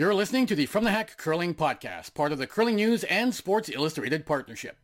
You're listening to the From the Hack Curling Podcast, part of the Curling News and Sports Illustrated partnership.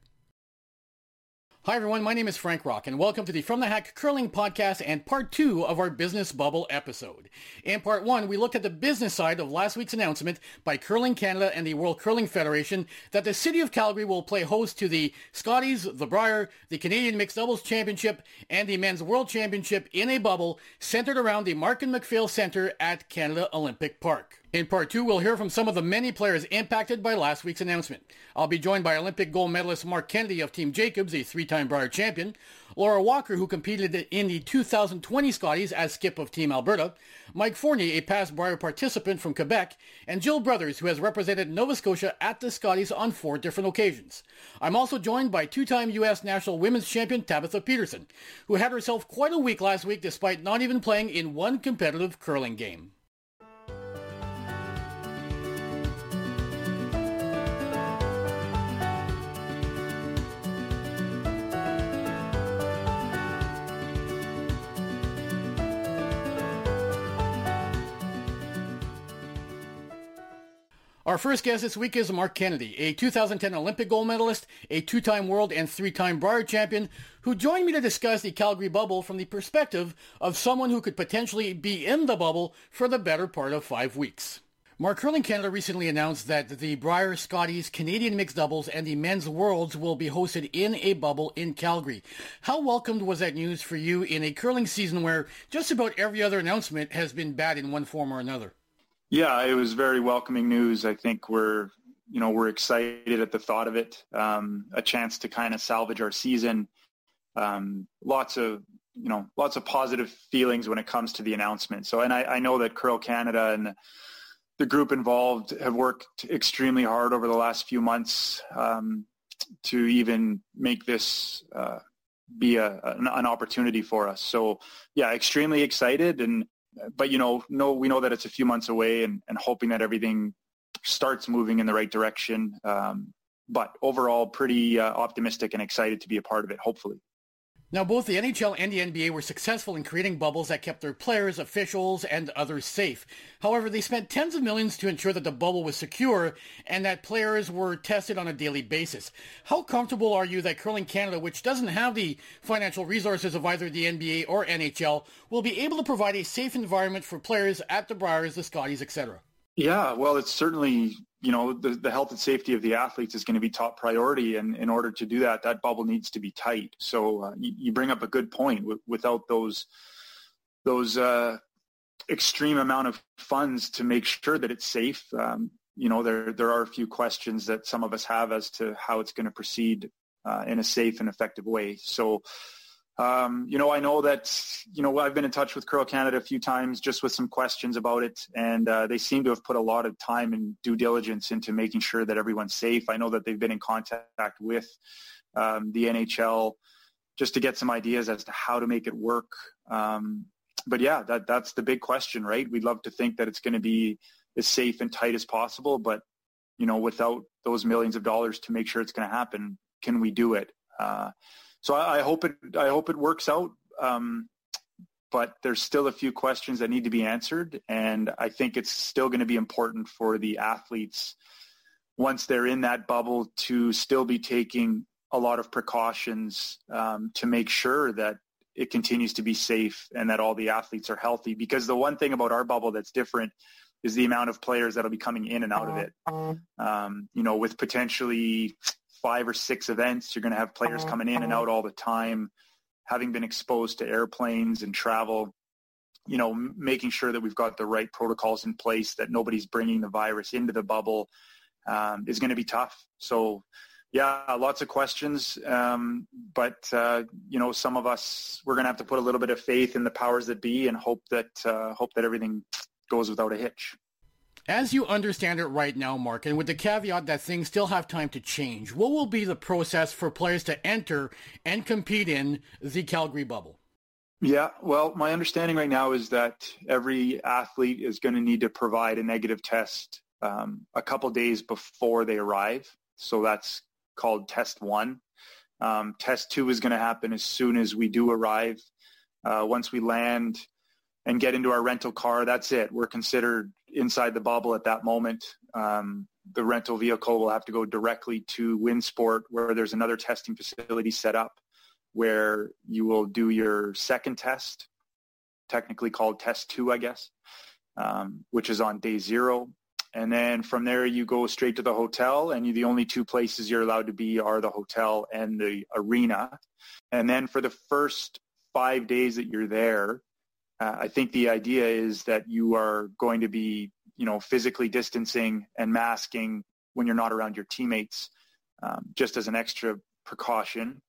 Hi everyone, my name is Frank Rock and welcome to the From the Hack Curling Podcast and part two of our Business Bubble episode. In part one, we looked at the business side of last week's announcement by Curling Canada and the World Curling Federation that the City of Calgary will play host to the Scotties, the Brier, the Canadian Mixed Doubles Championship, and the Men's World Championship in a bubble centered around the Markin MacPhail Centre at Canada Olympic Park. In part two, we'll hear from some of the many players impacted by last week's announcement. I'll be joined by Olympic gold medalist Mark Kennedy of Team Jacobs, a three-time Brier champion, Laura Walker, who competed in the 2020 Scotties as skip of Team Alberta, Mike Fournier, a past Brier participant from Quebec, and Jill Brothers, who has represented Nova Scotia at the Scotties on four different occasions. I'm also joined by two-time U.S. national women's champion Tabitha Peterson, who had herself quite a week last week despite not even playing in one competitive curling game. Our first guest this week is Mark Kennedy, a 2010 Olympic gold medalist, a two-time world and three-time Brier champion, who joined me to discuss the Calgary bubble from the perspective of someone who could potentially be in the bubble for the better part of five weeks. Mark Curling Canada recently announced that the Brier Scotties Canadian mixed doubles and the men's worlds will be hosted in a bubble in Calgary. How welcomed was that news for you in a curling season where just about every other announcement has been bad in one form or another? Yeah, it was very welcoming news. I think we're, you know, we're excited at the thought of it. Um, a chance to kind of salvage our season. Um, lots of, you know, lots of positive feelings when it comes to the announcement. So, and I, I know that Curl Canada and the group involved have worked extremely hard over the last few months um, to even make this uh, be a, an, an opportunity for us. So, yeah, extremely excited and but you know, no, we know that it's a few months away, and, and hoping that everything starts moving in the right direction. Um, but overall, pretty uh, optimistic and excited to be a part of it. Hopefully. Now, both the NHL and the NBA were successful in creating bubbles that kept their players, officials, and others safe. However, they spent tens of millions to ensure that the bubble was secure and that players were tested on a daily basis. How comfortable are you that Curling Canada, which doesn't have the financial resources of either the NBA or NHL, will be able to provide a safe environment for players at the Briers, the Scotties, etc.? Yeah, well, it's certainly you know, the, the health and safety of the athletes is going to be top priority. And in order to do that, that bubble needs to be tight. So uh, you, you, bring up a good point. W- without those, those uh, extreme amount of funds to make sure that it's safe, um, you know, there, there are a few questions that some of us have as to how it's going to proceed uh, in a safe and effective way. So um, you know, I know that, you know, I've been in touch with Curl Canada a few times just with some questions about it, and uh, they seem to have put a lot of time and due diligence into making sure that everyone's safe. I know that they've been in contact with um, the NHL just to get some ideas as to how to make it work. Um, but yeah, that that's the big question, right? We'd love to think that it's going to be as safe and tight as possible, but you know, without those millions of dollars to make sure it's going to happen, can we do it? Uh, so I, I, hope it I hope it works out. Um, but there's still a few questions that need to be answered, and I think it's still going to be important for the athletes once they're in that bubble to still be taking a lot of precautions um, to make sure that it continues to be safe and that all the athletes are healthy. Because the one thing about our bubble that's different is the amount of players that'll be coming in and out of it. Um, you know, with potentially five or six events. You're going to have players uh-huh. coming in and out all the time, having been exposed to airplanes and travel. You know, making sure that we've got the right protocols in place, that nobody's bringing the virus into the bubble, um, is going to be tough. So, yeah, lots of questions, um, but uh, you know, some of us we're going to have to put a little bit of faith in the powers that be and hope that uh, hope that everything goes without a hitch. As you understand it right now, Mark, and with the caveat that things still have time to change, what will be the process for players to enter and compete in the Calgary bubble? Yeah, well, my understanding right now is that every athlete is going to need to provide a negative test um, a couple days before they arrive. So that's called test one. Um, test two is going to happen as soon as we do arrive. Uh, once we land and get into our rental car, that's it. We're considered inside the bubble at that moment. Um, the rental vehicle will have to go directly to Winsport where there's another testing facility set up where you will do your second test, technically called test two, I guess, um, which is on day zero. And then from there, you go straight to the hotel, and you, the only two places you're allowed to be are the hotel and the arena. And then for the first five days that you're there, uh, I think the idea is that you are going to be, you know, physically distancing and masking when you're not around your teammates, um, just as an extra precaution,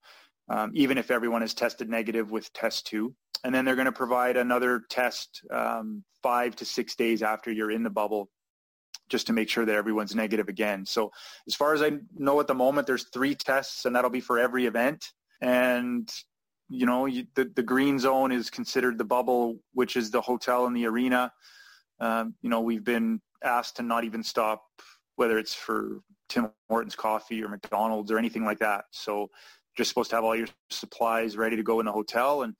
um, even if everyone is tested negative with test two. And then they're going to provide another test um, five to six days after you're in the bubble just to make sure that everyone's negative again. So as far as I know at the moment, there's three tests and that'll be for every event. And you know, you, the, the green zone is considered the bubble, which is the hotel and the arena. Um, you know, we've been asked to not even stop, whether it's for Tim Hortons coffee or McDonald's or anything like that. So just supposed to have all your supplies ready to go in the hotel and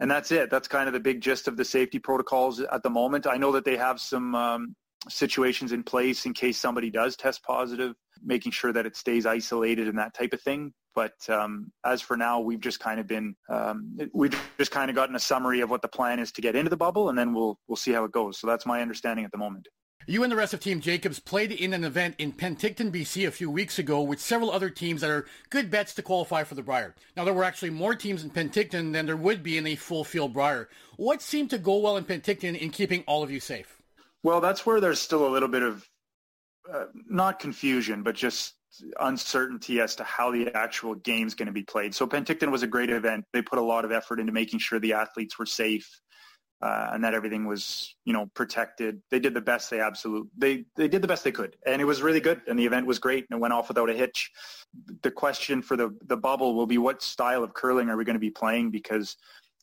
and that's it. That's kind of the big gist of the safety protocols at the moment. I know that they have some um, situations in place in case somebody does test positive, making sure that it stays isolated and that type of thing. But um, as for now, we've just kind of been um, we've just kind of gotten a summary of what the plan is to get into the bubble, and then we'll we'll see how it goes. So that's my understanding at the moment. You and the rest of Team Jacobs played in an event in Penticton, BC a few weeks ago with several other teams that are good bets to qualify for the Brier. Now, there were actually more teams in Penticton than there would be in a full field Brier. What seemed to go well in Penticton in keeping all of you safe? Well, that's where there's still a little bit of uh, not confusion, but just uncertainty as to how the actual game is going to be played. So Penticton was a great event. They put a lot of effort into making sure the athletes were safe uh, and that everything was, you know, protected. They did the best they absolutely they they did the best they could, and it was really good. And the event was great, and it went off without a hitch. The question for the the bubble will be what style of curling are we going to be playing? Because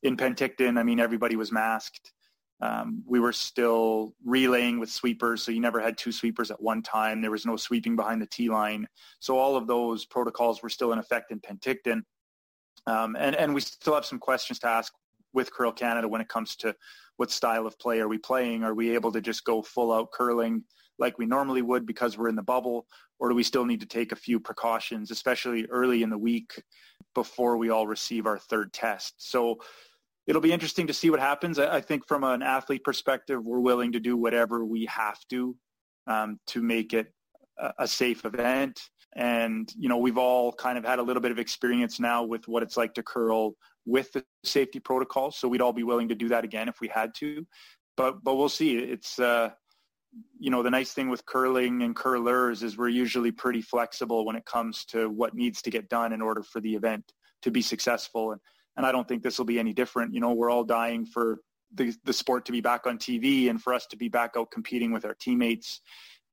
in Penticton, I mean, everybody was masked. Um, we were still relaying with sweepers, so you never had two sweepers at one time. There was no sweeping behind the T line. So all of those protocols were still in effect in Penticton. Um, and, and we still have some questions to ask with Curl Canada when it comes to what style of play are we playing? Are we able to just go full out curling like we normally would because we're in the bubble? Or do we still need to take a few precautions, especially early in the week before we all receive our third test? So it'll be interesting to see what happens. I, think from an athlete perspective, we're willing to do whatever we have to um, to make it a, a safe event. And, you know, we've all kind of had a little bit of experience now with what it's like to curl with the safety protocols. So we'd all be willing to do that again if we had to. But, but we'll see. It's, uh, you know, the nice thing with curling and curlers is we're usually pretty flexible when it comes to what needs to get done in order for the event to be successful. And, and I don't think this will be any different. You know, we're all dying for the, the sport to be back on TV and for us to be back out competing with our teammates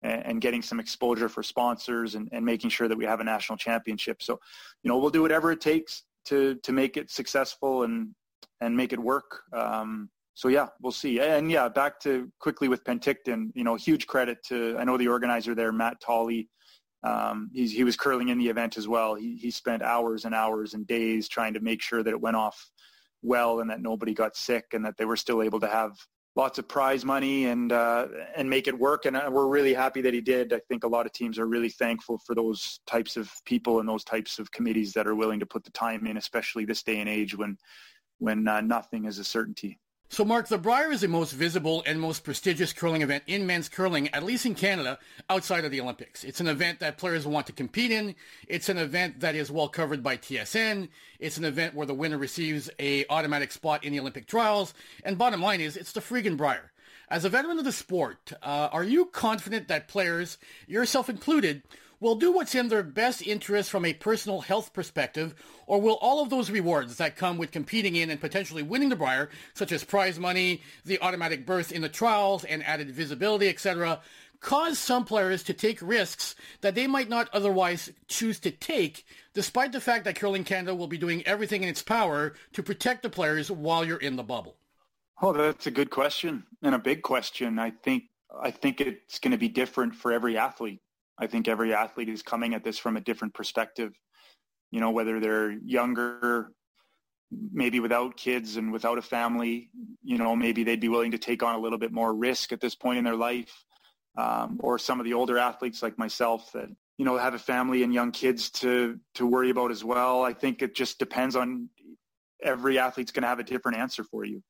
and, and getting some exposure for sponsors and, and making sure that we have a national championship. So, you know, we'll do whatever it takes to to make it successful and and make it work. Um, so yeah, we'll see. And yeah, back to quickly with Penticton. You know, huge credit to I know the organizer there, Matt Tolley. Um, he was curling in the event as well. He, he spent hours and hours and days trying to make sure that it went off well and that nobody got sick and that they were still able to have lots of prize money and uh, and make it work. And uh, we're really happy that he did. I think a lot of teams are really thankful for those types of people and those types of committees that are willing to put the time in, especially this day and age when when uh, nothing is a certainty. So, Mark, the Brier is the most visible and most prestigious curling event in men's curling, at least in Canada, outside of the Olympics. It's an event that players want to compete in. It's an event that is well covered by TSN. It's an event where the winner receives a automatic spot in the Olympic trials. And bottom line is, it's the friggin' Brier. As a veteran of the sport, uh, are you confident that players, yourself included, will do what's in their best interest from a personal health perspective, or will all of those rewards that come with competing in and potentially winning the Brier, such as prize money, the automatic berth in the trials, and added visibility, etc., cause some players to take risks that they might not otherwise choose to take, despite the fact that Curling Canada will be doing everything in its power to protect the players while you're in the bubble? Oh, that's a good question and a big question. I think I think it's going to be different for every athlete. I think every athlete is coming at this from a different perspective. You know, whether they're younger, maybe without kids and without a family, you know, maybe they'd be willing to take on a little bit more risk at this point in their life. Um, or some of the older athletes like myself that, you know, have a family and young kids to, to worry about as well. I think it just depends on every athlete's going to have a different answer for you.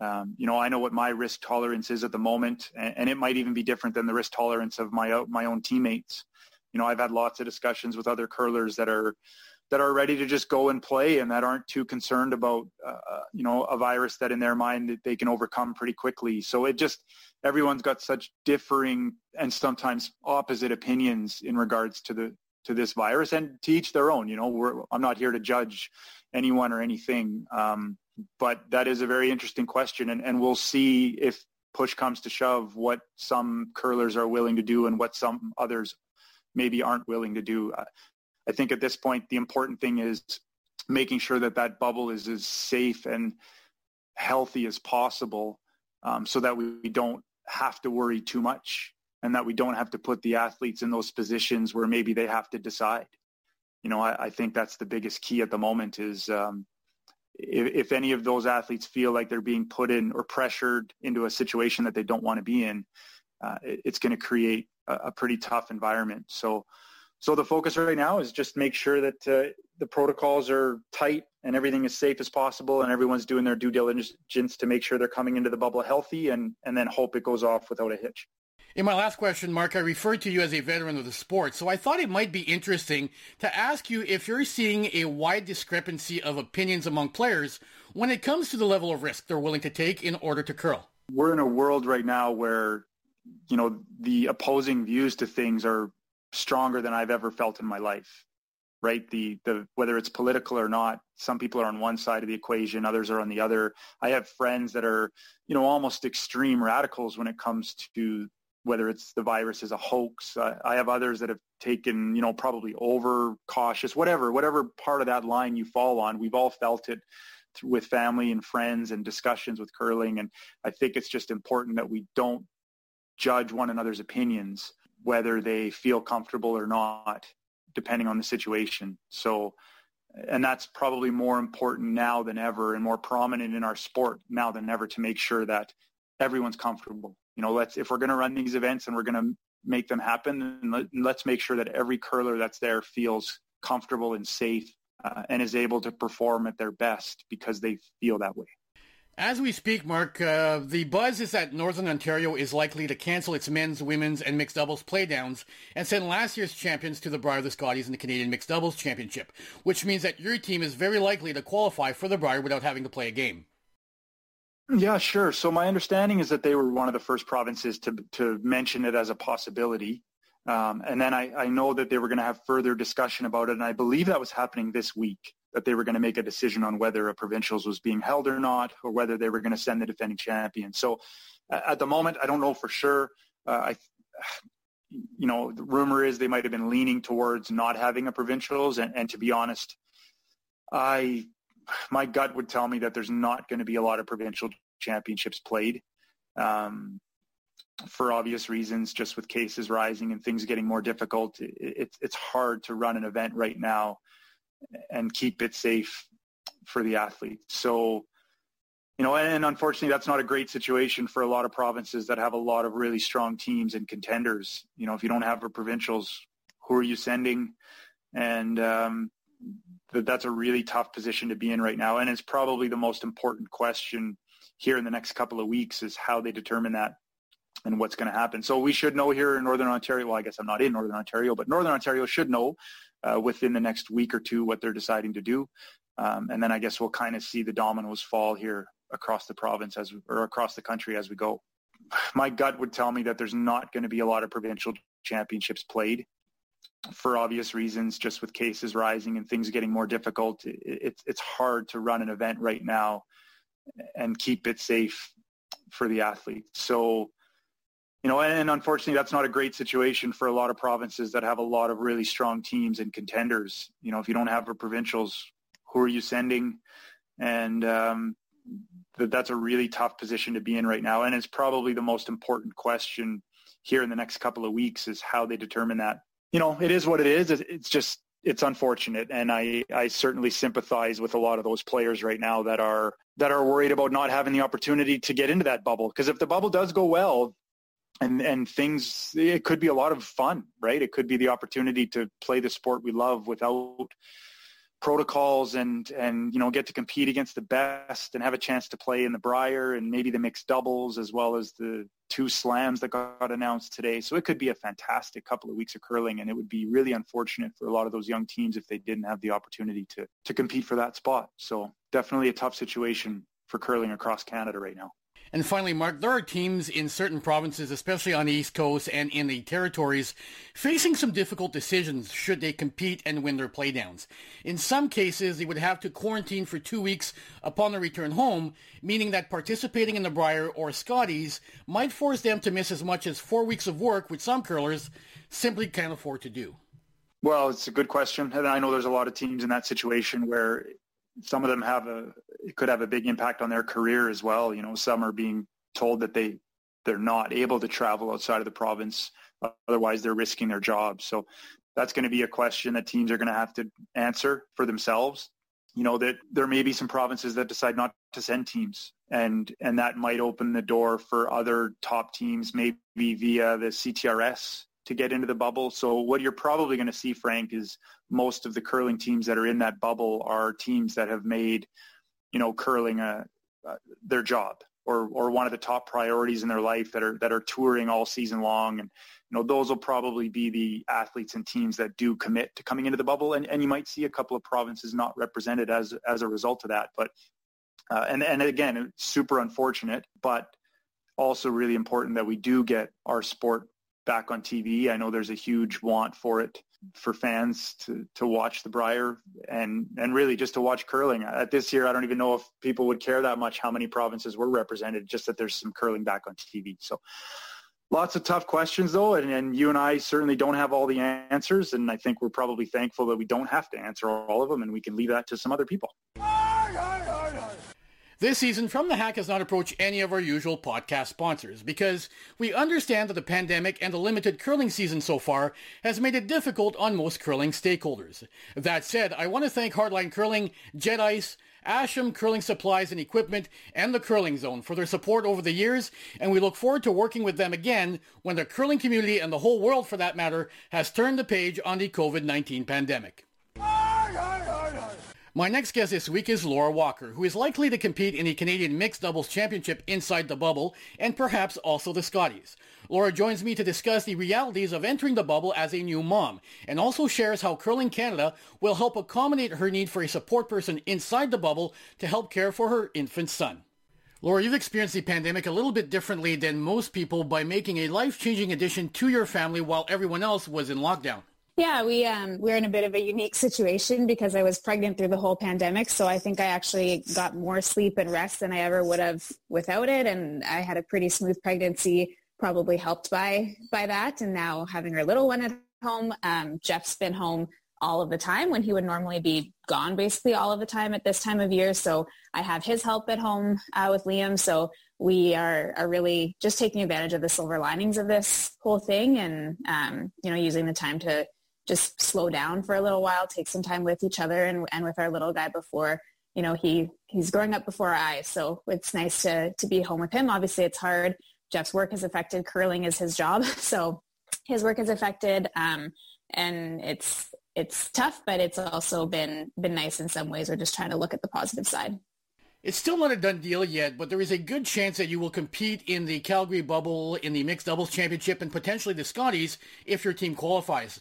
Um, you know, I know what my risk tolerance is at the moment, and, and, it might even be different than the risk tolerance of my my own teammates. You know, I've had lots of discussions with other curlers that are that are ready to just go and play and that aren't too concerned about uh, you know a virus that in their mind that they can overcome pretty quickly. So it just everyone's got such differing and sometimes opposite opinions in regards to the to this virus and to each their own. You know, I'm not here to judge anyone or anything. Um, but that is a very interesting question, and, and we'll see if push comes to shove what some curlers are willing to do and what some others maybe aren't willing to do. I think at this point the important thing is making sure that that bubble is as safe and healthy as possible um, so that we don't have to worry too much and that we don't have to put the athletes in those positions where maybe they have to decide. You know, I, I think that's the biggest key at the moment is um, if, if any of those athletes feel like they're being put in or pressured into a situation that they don't want to be in, uh, it, it's going to create a, a, pretty tough environment. So, so the focus right now is just make sure that uh, the protocols are tight and everything is safe as possible, and everyone's doing their due diligence to make sure they're coming into the bubble healthy, and and then hope it goes off without a hitch. In my last question, Mark, I referred to you as a veteran of the sport, so I thought it might be interesting to ask you if you're seeing a wide discrepancy of opinions among players when it comes to the level of risk they're willing to take in order to curl. We're in a world right now where, you know, the opposing views to things are stronger than I've ever felt in my life. Right? The the whether it's political or not, some people are on one side of the equation, others are on the other. I have friends that are, you know, almost extreme radicals when it comes to whether it's the virus is a hoax. Uh, I have others that have taken, you know, probably over cautious, whatever, whatever part of that line you fall on. We've all felt it with family and friends and discussions with curling. And I think it's just important that we don't judge one another's opinions, whether they feel comfortable or not, depending on the situation. So, and that's probably more important now than ever and more prominent in our sport now than ever to make sure that everyone's comfortable you know, let's if we're going to run these events and we're going to make them happen, let, let's make sure that every curler that's there feels comfortable and safe uh, and is able to perform at their best because they feel that way. As we speak, Mark, uh, the buzz is that Northern Ontario is likely to cancel its men's, women's, and mixed doubles playdowns and send last year's champions to the Brier the Scotties in the Canadian Mixed Doubles Championship, which means that your team is very likely to qualify for the Brier without having to play a game. Yeah, sure. So my understanding is that they were one of the first provinces to to mention it as a possibility. Um, and then I, I know that they were going to have further discussion about it, and I believe that was happening this week, that they were going to make a decision on whether a provincials was being held or not, or whether they were going to send the defending champion. So at the moment, I don't know for sure. Uh, I, you know, the rumor is they might have been leaning towards not having a provincials, and, and to be honest, I my gut would tell me that there's not going to be a lot of provincial championships played um, for obvious reasons, just with cases rising and things getting more difficult. It, it, it's hard to run an event right now and keep it safe for the athletes. So, you know, and unfortunately, that's not a great situation for a lot of provinces that have a lot of really strong teams and contenders. You know, if you don't have a provincials, who are you sending? And um, that that's a really tough position to be in right now. And it's probably the most important question here in the next couple of weeks is how they determine that and what's going to happen. So we should know here in Northern Ontario. Well, I guess I'm not in Northern Ontario, but Northern Ontario should know uh, within the next week or two what they're deciding to do. Um, and then I guess we'll kind of see the dominoes fall here across the province as or across the country as we go. My gut would tell me that there's not going to be a lot of provincial championships played for obvious reasons, just with cases rising and things getting more difficult, it's it's hard to run an event right now and keep it safe for the athletes. So, you know, and unfortunately, that's not a great situation for a lot of provinces that have a lot of really strong teams and contenders. You know, if you don't have a provincials, who are you sending? And um, that's a really tough position to be in right now. And it's probably the most important question here in the next couple of weeks is how they determine that you know, it is what it is. It's just it's unfortunate, and I I certainly sympathize with a lot of those players right now that are that are worried about not having the opportunity to get into that bubble. Because if the bubble does go well, and and things it could be a lot of fun right it could be the opportunity to play the sport we love without protocols and and you know get to compete against the best and have a chance to play in the Brier and maybe the mixed doubles as well as the two slams that got announced today. So it could be a fantastic couple of weeks of curling and it would be really unfortunate for a lot of those young teams if they didn't have the opportunity to to compete for that spot. So definitely a tough situation for curling across Canada right now and finally, Mark, there are teams in certain provinces, especially on the East Coast and in the territories, facing some difficult decisions should they compete and win their playdowns. In some cases, they would have to quarantine for two weeks upon their return home, meaning that participating in the Brier or Scotties might force them to miss as much as four weeks of work, which some curlers simply can't afford to do. Well, it's a good question. And I know there's a lot of teams in that situation where some of them have a it could have a big impact on their career as well. You know, some are being told that they they're not able to travel outside of the province, otherwise they're risking their jobs. So that's going to be a question that teams are going to have to answer for themselves. You know that there may be some provinces that decide not to send teams, and and that might open the door for other top teams, maybe via the CTRS to get into the bubble. So what you're probably going to see, Frank, is most of the curling teams that are in that bubble are teams that have made, you know, curling a, uh, their job or or one of the top priorities in their life that are that are touring all season long. And you know those will probably be the athletes and teams that do commit to coming into the bubble. And, and you might see a couple of provinces not represented as as a result of that. But uh, and and again super unfortunate but also really important that we do get our sport back on TV. I know there's a huge want for it for fans to, to watch the Brier and, and really just to watch curling. At this year, I don't even know if people would care that much how many provinces were represented, just that there's some curling back on TV. So lots of tough questions though, and, and you and I certainly don't have all the answers. And I think we're probably thankful that we don't have to answer all of them and we can leave that to some other people. This season, From the Hack has not approached any of our usual podcast sponsors because we understand that the pandemic and the limited curling season so far has made it difficult on most curling stakeholders. That said, I want to thank Hardline Curling, Jet Ice, Asham Curling Supplies and Equipment, and the Curling Zone for their support over the years, and we look forward to working with them again when the curling community and the whole world for that matter has turned the page on the COVID-19 pandemic. My next guest this week is Laura Walker, who is likely to compete in the Canadian Mixed Doubles Championship inside the bubble and perhaps also the Scotties. Laura joins me to discuss the realities of entering the bubble as a new mom and also shares how Curling Canada will help accommodate her need for a support person inside the bubble to help care for her infant son. Laura, you've experienced the pandemic a little bit differently than most people by making a life-changing addition to your family while everyone else was in lockdown. Yeah, we um, we're in a bit of a unique situation because I was pregnant through the whole pandemic. So I think I actually got more sleep and rest than I ever would have without it. And I had a pretty smooth pregnancy, probably helped by by that. And now having our little one at home, um, Geoff's been home all of the time when he would normally be gone basically all of the time at this time of year. So I have his help at home uh, with Liam. So we are, are really just taking advantage of the silver linings of this whole thing and, um, you know, using the time to just slow down for a little while, take some time with each other and, and with our little guy before, you know, he, he's growing up before our eyes. So it's nice to, to be home with him. Obviously it's hard. Geoff's work has affected curling is his job. So his work is affected, um, and it's, it's tough, but it's also been, been nice in some ways. We're just trying to look at the positive side. It's still not a done deal yet, but there is a good chance that you will compete in the Calgary Bubble, in the Mixed Doubles Championship, and potentially the Scotties if your team qualifies.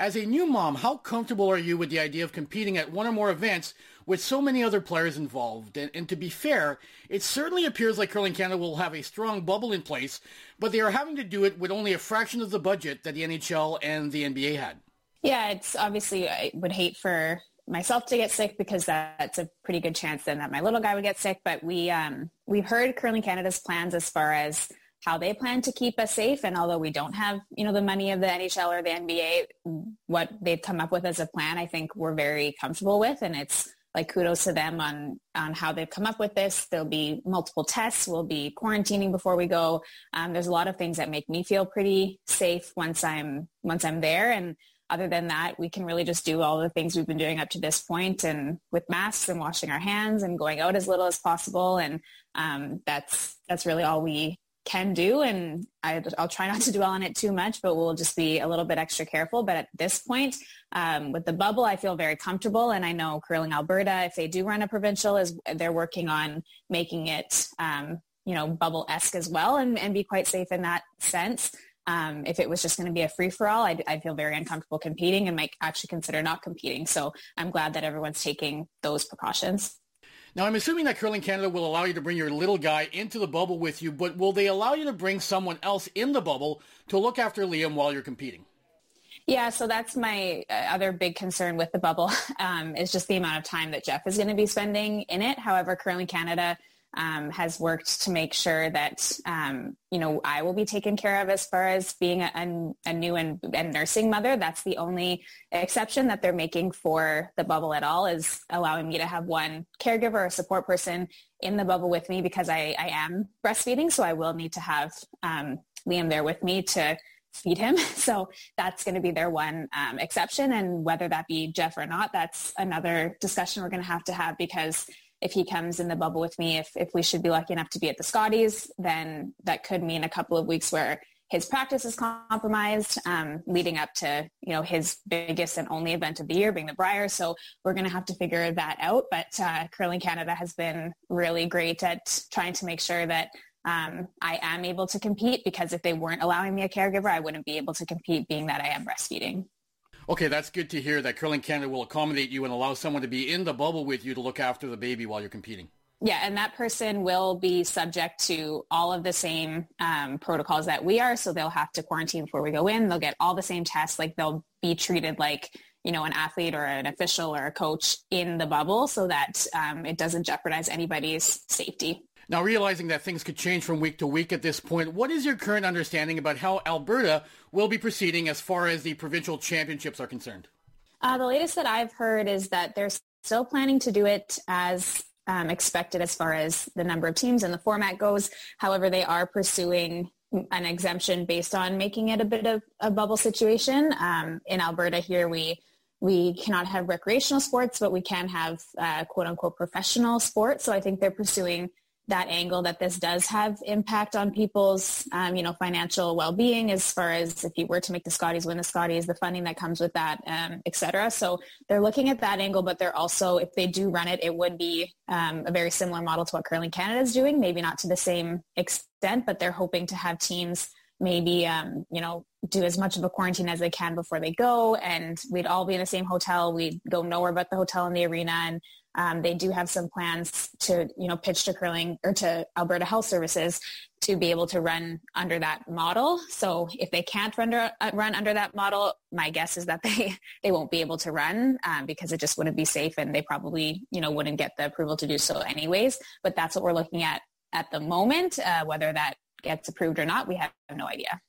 As a new mom, how comfortable are you with the idea of competing at one or more events with so many other players involved? And, and, to be fair, it certainly appears like Curling Canada will have a strong bubble in place, but they are having to do it with only a fraction of the budget that the NHL and the NBA had. Yeah, it's obviously, I would hate for myself to get sick because that's a pretty good chance then that my little guy would get sick. But we, um, we've heard Curling Canada's plans as far as how they plan to keep us safe. And although we don't have, you know, the money of the NHL or the NBA, what they've come up with as a plan, I think we're very comfortable with. And it's like kudos to them on, on how they've come up with this. There'll be multiple tests. We'll be quarantining before we go. Um, there's a lot of things that make me feel pretty safe once I'm, once I'm there. And other than that, we can really just do all the things we've been doing up to this point and with masks and washing our hands and going out as little as possible. And um, that's, that's really all we can do. And I, will try not to dwell on it too much, but we'll just be a little bit extra careful. But at this point, um, with the bubble, I feel very comfortable. And I know Curling Alberta, if they do run a provincial, is they're working on making it, um, you know, bubble-esque as well and, and be quite safe in that sense. Um, if it was just going to be a free for all, I'd, I'd, feel very uncomfortable competing and might actually consider not competing. So I'm glad that everyone's taking those precautions. Now, I'm assuming that Curling Canada will allow you to bring your little guy into the bubble with you, but will they allow you to bring someone else in the bubble to look after Liam while you're competing? Yeah, so that's my uh, other big concern with the bubble um, is just the amount of time that Geoff is going to be spending in it. However, Curling Canada um, has worked to make sure that um, you know I will be taken care of as far as being a, a, new and, and, nursing mother. That's the only exception that they're making for the bubble at all is allowing me to have one caregiver or support person in the bubble with me because I, I am breastfeeding, so I will need to have um, Liam there with me to feed him. So that's going to be their one um, exception. And whether that be Geoff or not, that's another discussion we're going to have to have because if he comes in the bubble with me, if, if we should be lucky enough to be at the Scotties, then that could mean a couple of weeks where his practice is compromised um, leading up to, you know, his biggest and only event of the year being the Brier. So we're going to have to figure that out. But uh, Curling Canada has been really great at trying to make sure that um, I am able to compete because if they weren't allowing me a caregiver, I wouldn't be able to compete being that I am breastfeeding. Okay, that's good to hear that Curling Canada will accommodate you and allow someone to be in the bubble with you to look after the baby while you're competing. Yeah, and that person will be subject to all of the same um, protocols that we are. So they'll have to quarantine before we go in. They'll get all the same tests. Like they'll be treated like you know an athlete or an official or a coach in the bubble, so that um, it doesn't jeopardize anybody's safety. Now, realizing that things could change from week to week at this point, what is your current understanding about how Alberta will be proceeding as far as the provincial championships are concerned? Uh, the latest that I've heard is that they're still planning to do it as um, expected as far as the number of teams and the format goes. However, they are pursuing an exemption based on making it a bit of a bubble situation. Um, in Alberta here, we we cannot have recreational sports, but we can have uh, quote unquote professional sports. So I think they're pursuing that angle that this does have impact on people's, um, you know, financial well-being as far as if you were to make the Scotties win the Scotties, the funding that comes with that, um, et cetera. So they're looking at that angle, but they're also, if they do run it, it would be um, a very similar model to what Curling Canada is doing, maybe not to the same extent, but they're hoping to have teams maybe, um, you know, do as much of a quarantine as they can before they go. And we'd all be in the same hotel. We'd go nowhere but the hotel and the arena. And um, they do have some plans to, you know, pitch to curling or to Alberta Health Services to be able to run under that model. So if they can't run under, uh, run under that model, my guess is that they, they won't be able to run um, because it just wouldn't be safe and they probably, you know, wouldn't get the approval to do so anyways. But that's what we're looking at at the moment. Uh, whether that gets approved or not, we have no idea.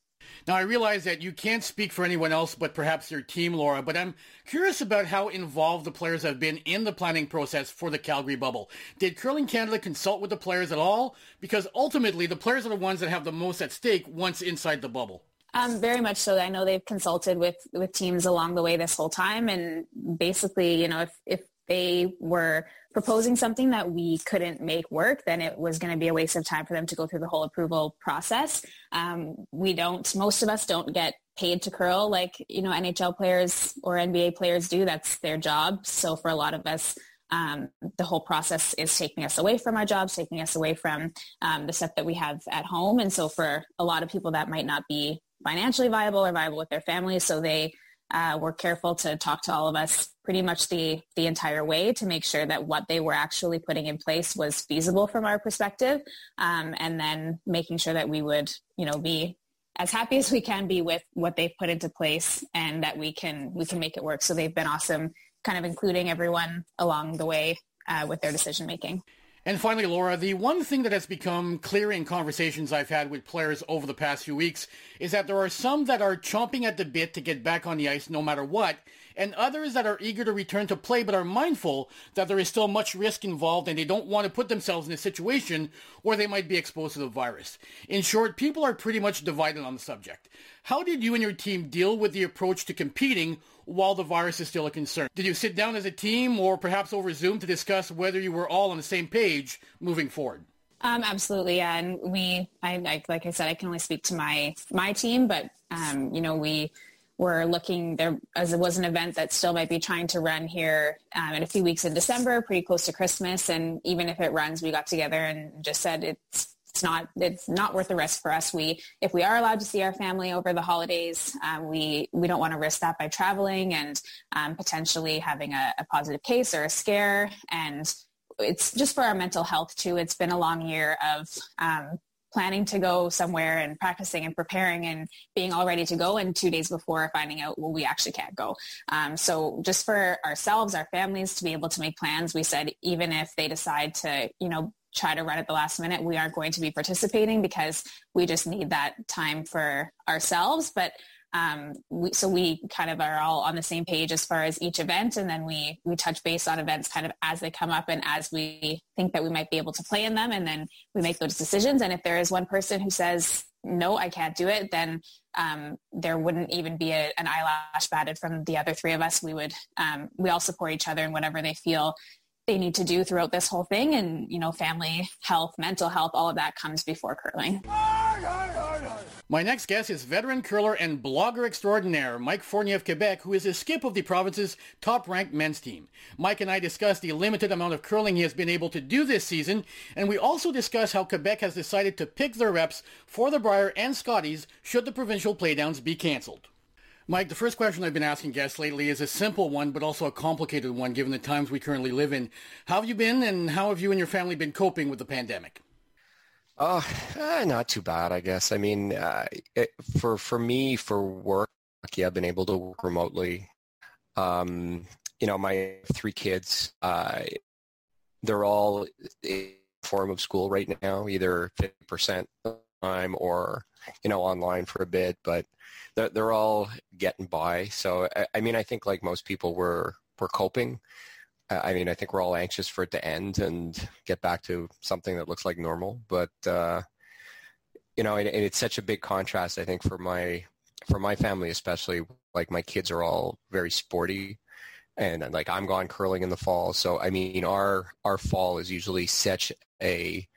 Now, I realize that you can't speak for anyone else but perhaps your team, Laura, but I'm curious about how involved the players have been in the planning process for the Calgary bubble. Did Curling Canada consult with the players at all? Because ultimately, the players are the ones that have the most at stake once inside the bubble. Um, very much so. I know they've consulted with, with teams along the way this whole time. And basically, you know, if, if they were proposing something that we couldn't make work, then it was going to be a waste of time for them to go through the whole approval process. Um, we don't, most of us don't get paid to curl like, you know, NHL players or NBA players do. That's their job. So for a lot of us, um, the whole process is taking us away from our jobs, taking us away from um, the stuff that we have at home. And so for a lot of people that might not be financially viable or viable with their families. So they uh, were careful to talk to all of us pretty much the the entire way to make sure that what they were actually putting in place was feasible from our perspective, um, and then making sure that we would you know be as happy as we can be with what they've put into place and that we can we can make it work. So they've been awesome, kind of including everyone along the way uh, with their decision making. And finally, Laura, the one thing that has become clear in conversations I've had with players over the past few weeks is that there are some that are chomping at the bit to get back on the ice no matter what, and others that are eager to return to play but are mindful that there is still much risk involved and they don't want to put themselves in a situation where they might be exposed to the virus. In short, people are pretty much divided on the subject. How did you and your team deal with the approach to competing while the virus is still a concern? Did you sit down as a team or perhaps over Zoom to discuss whether you were all on the same page moving forward? Um, absolutely, yeah. And we, I, I, like I said, I can only speak to my my team, but um, you know, we were looking there as it was an event that still might be trying to run here um, in a few weeks in December, pretty close to Christmas. And even if it runs, we got together and just said it's it's not it's not worth the risk for us. We if we are allowed to see our family over the holidays, um, we we don't want to risk that by traveling and um, potentially having a, a, positive case or a scare. And it's just for our mental health too. It's been a long year of um, planning to go somewhere and practicing and preparing and being all ready to go and two days before finding out well we actually can't go um, so just for ourselves our families to be able to make plans we said even if they decide to you know try to run at the last minute, we aren't going to be participating because we just need that time for ourselves. But um, we, so we kind of are all on the same page as far as each event, and then we we touch base on events kind of as they come up and as we think that we might be able to play in them, and then we make those decisions. And if there is one person who says no, I can't do it, then um, there wouldn't even be a, an eyelash batted from the other three of us. We would um, we all support each other in whatever they feel they need to do throughout this whole thing. And, you know, family health, mental health, all of that comes before curling. My next guest is veteran curler and blogger extraordinaire Mike Fournier of Quebec, who is a skip of the province's top-ranked men's team. Mike and I discuss the limited amount of curling he has been able to do this season, and we also discuss how Quebec has decided to pick their reps for the Brier and Scotties should the provincial playdowns be cancelled. Mike, the first question I've been asking guests lately is a simple one, but also a complicated one given the times we currently live in. How have you been, and how have you and your family been coping with the pandemic? Oh, not too bad, I guess. I mean, uh, it, for for me, for work, yeah, I've been able to work remotely. Um, you know, my three kids, uh, they're all in form of school right now, either 50% time or, you know, online for a bit, but they're, they're all getting by. So, I, I mean, I think like most people were, were coping. I mean, I think we're all anxious for it to end and get back to something that looks like normal. But, uh, you know, and, and it's such a big contrast, I think, for my, for my family especially. Like my kids are all very sporty and like I'm gone curling in the fall. So I mean, our our fall is usually such a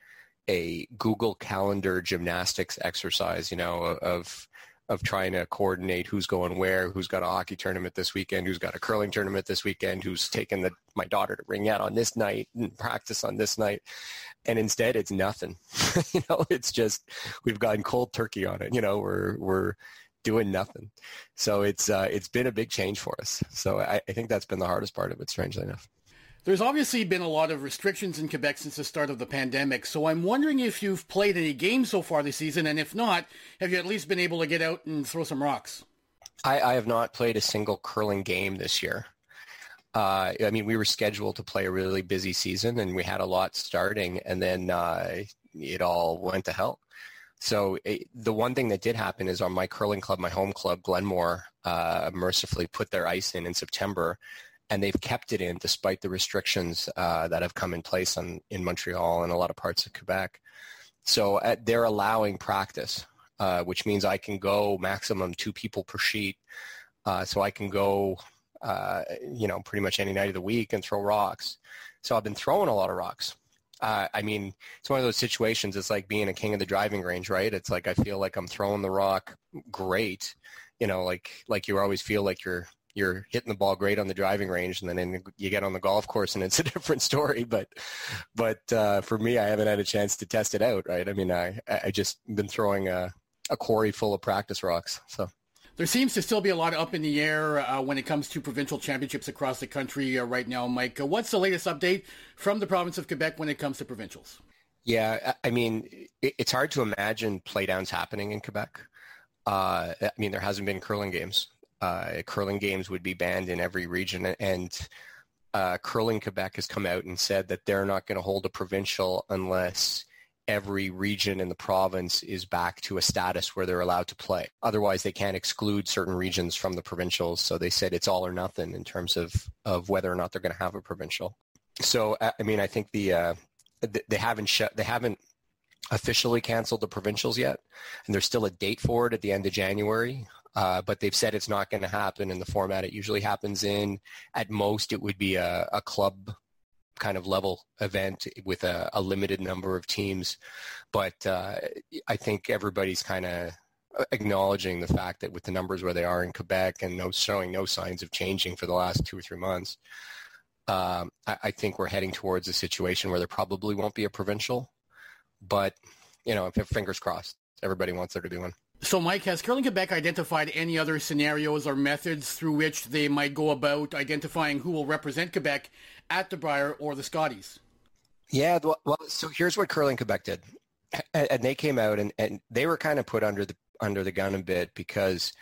a Google Calendar gymnastics exercise, you know, of of trying to coordinate who's going where, who's got a hockey tournament this weekend, who's got a curling tournament this weekend, who's taking the, my daughter to Ringette on this night and practice on this night. And instead it's nothing. you know, it's just, we've gotten cold turkey on it. You know, we're, we're doing nothing. So it's, uh, it's been a big change for us. So I, I think that's been the hardest part of it, strangely enough. There's obviously been a lot of restrictions in Quebec since the start of the pandemic, so I'm wondering if you've played any games so far this season, and if not, have you at least been able to get out and throw some rocks? I, I have not played a single curling game this year. Uh, I mean, we were scheduled to play a really busy season, and we had a lot starting, and then uh, it all went to hell. So it, the one thing that did happen is on my curling club, my home club, Glenmore, uh, mercifully put their ice in in September and they've kept it in despite the restrictions uh, that have come in place on, in Montreal and a lot of parts of Quebec. So uh, they're allowing practice, uh, which means I can go maximum two people per sheet. Uh, so I can go, uh, you know, pretty much any night of the week and throw rocks. So I've been throwing a lot of rocks. Uh, I mean, it's one of those situations. It's like being a king of the driving range, right? It's like I feel like I'm throwing the rock great, you know, like like you always feel like you're you're hitting the ball great on the driving range, and then in, you get on the golf course, and it's a different story. But but uh, for me, I haven't had a chance to test it out. Right? I mean, I I just been throwing a, a quarry full of practice rocks. So. There seems to still be a lot up in the air uh, when it comes to provincial championships across the country uh, right now, Mike. Uh, what's the latest update from the province of Quebec when it comes to provincials? Yeah, I mean, it's hard to imagine playdowns happening in Quebec. Uh, I mean, there hasn't been curling games uh, curling games would be banned in every region. And uh, Curling Quebec has come out and said that they're not going to hold a provincial unless every region in the province is back to a status where they're allowed to play. Otherwise, they can't exclude certain regions from the provincials. So they said it's all or nothing in terms of, of whether or not they're going to have a provincial. So, I mean, I think the, uh, they haven't they haven't officially canceled the provincials yet, and there's still a date for it at the end of January. Uh, but they've said it's not going to happen in the format it usually happens in. At most, it would be a, a club kind of level event with a, a limited number of teams. But uh, I think everybody's kind of acknowledging the fact that with the numbers where they are in Quebec and no, showing no signs of changing for the last two or three months, um, I, I, think we're heading towards a situation where there probably won't be a provincial. But, you know, fingers crossed. Everybody wants there to be one. So, Mike, has Curling Quebec identified any other scenarios or methods through which they might go about identifying who will represent Quebec at the Brier or the Scotties? Yeah, well, so here's what Curling Quebec did, and they came out and, and they were kind of put under the under the gun a bit because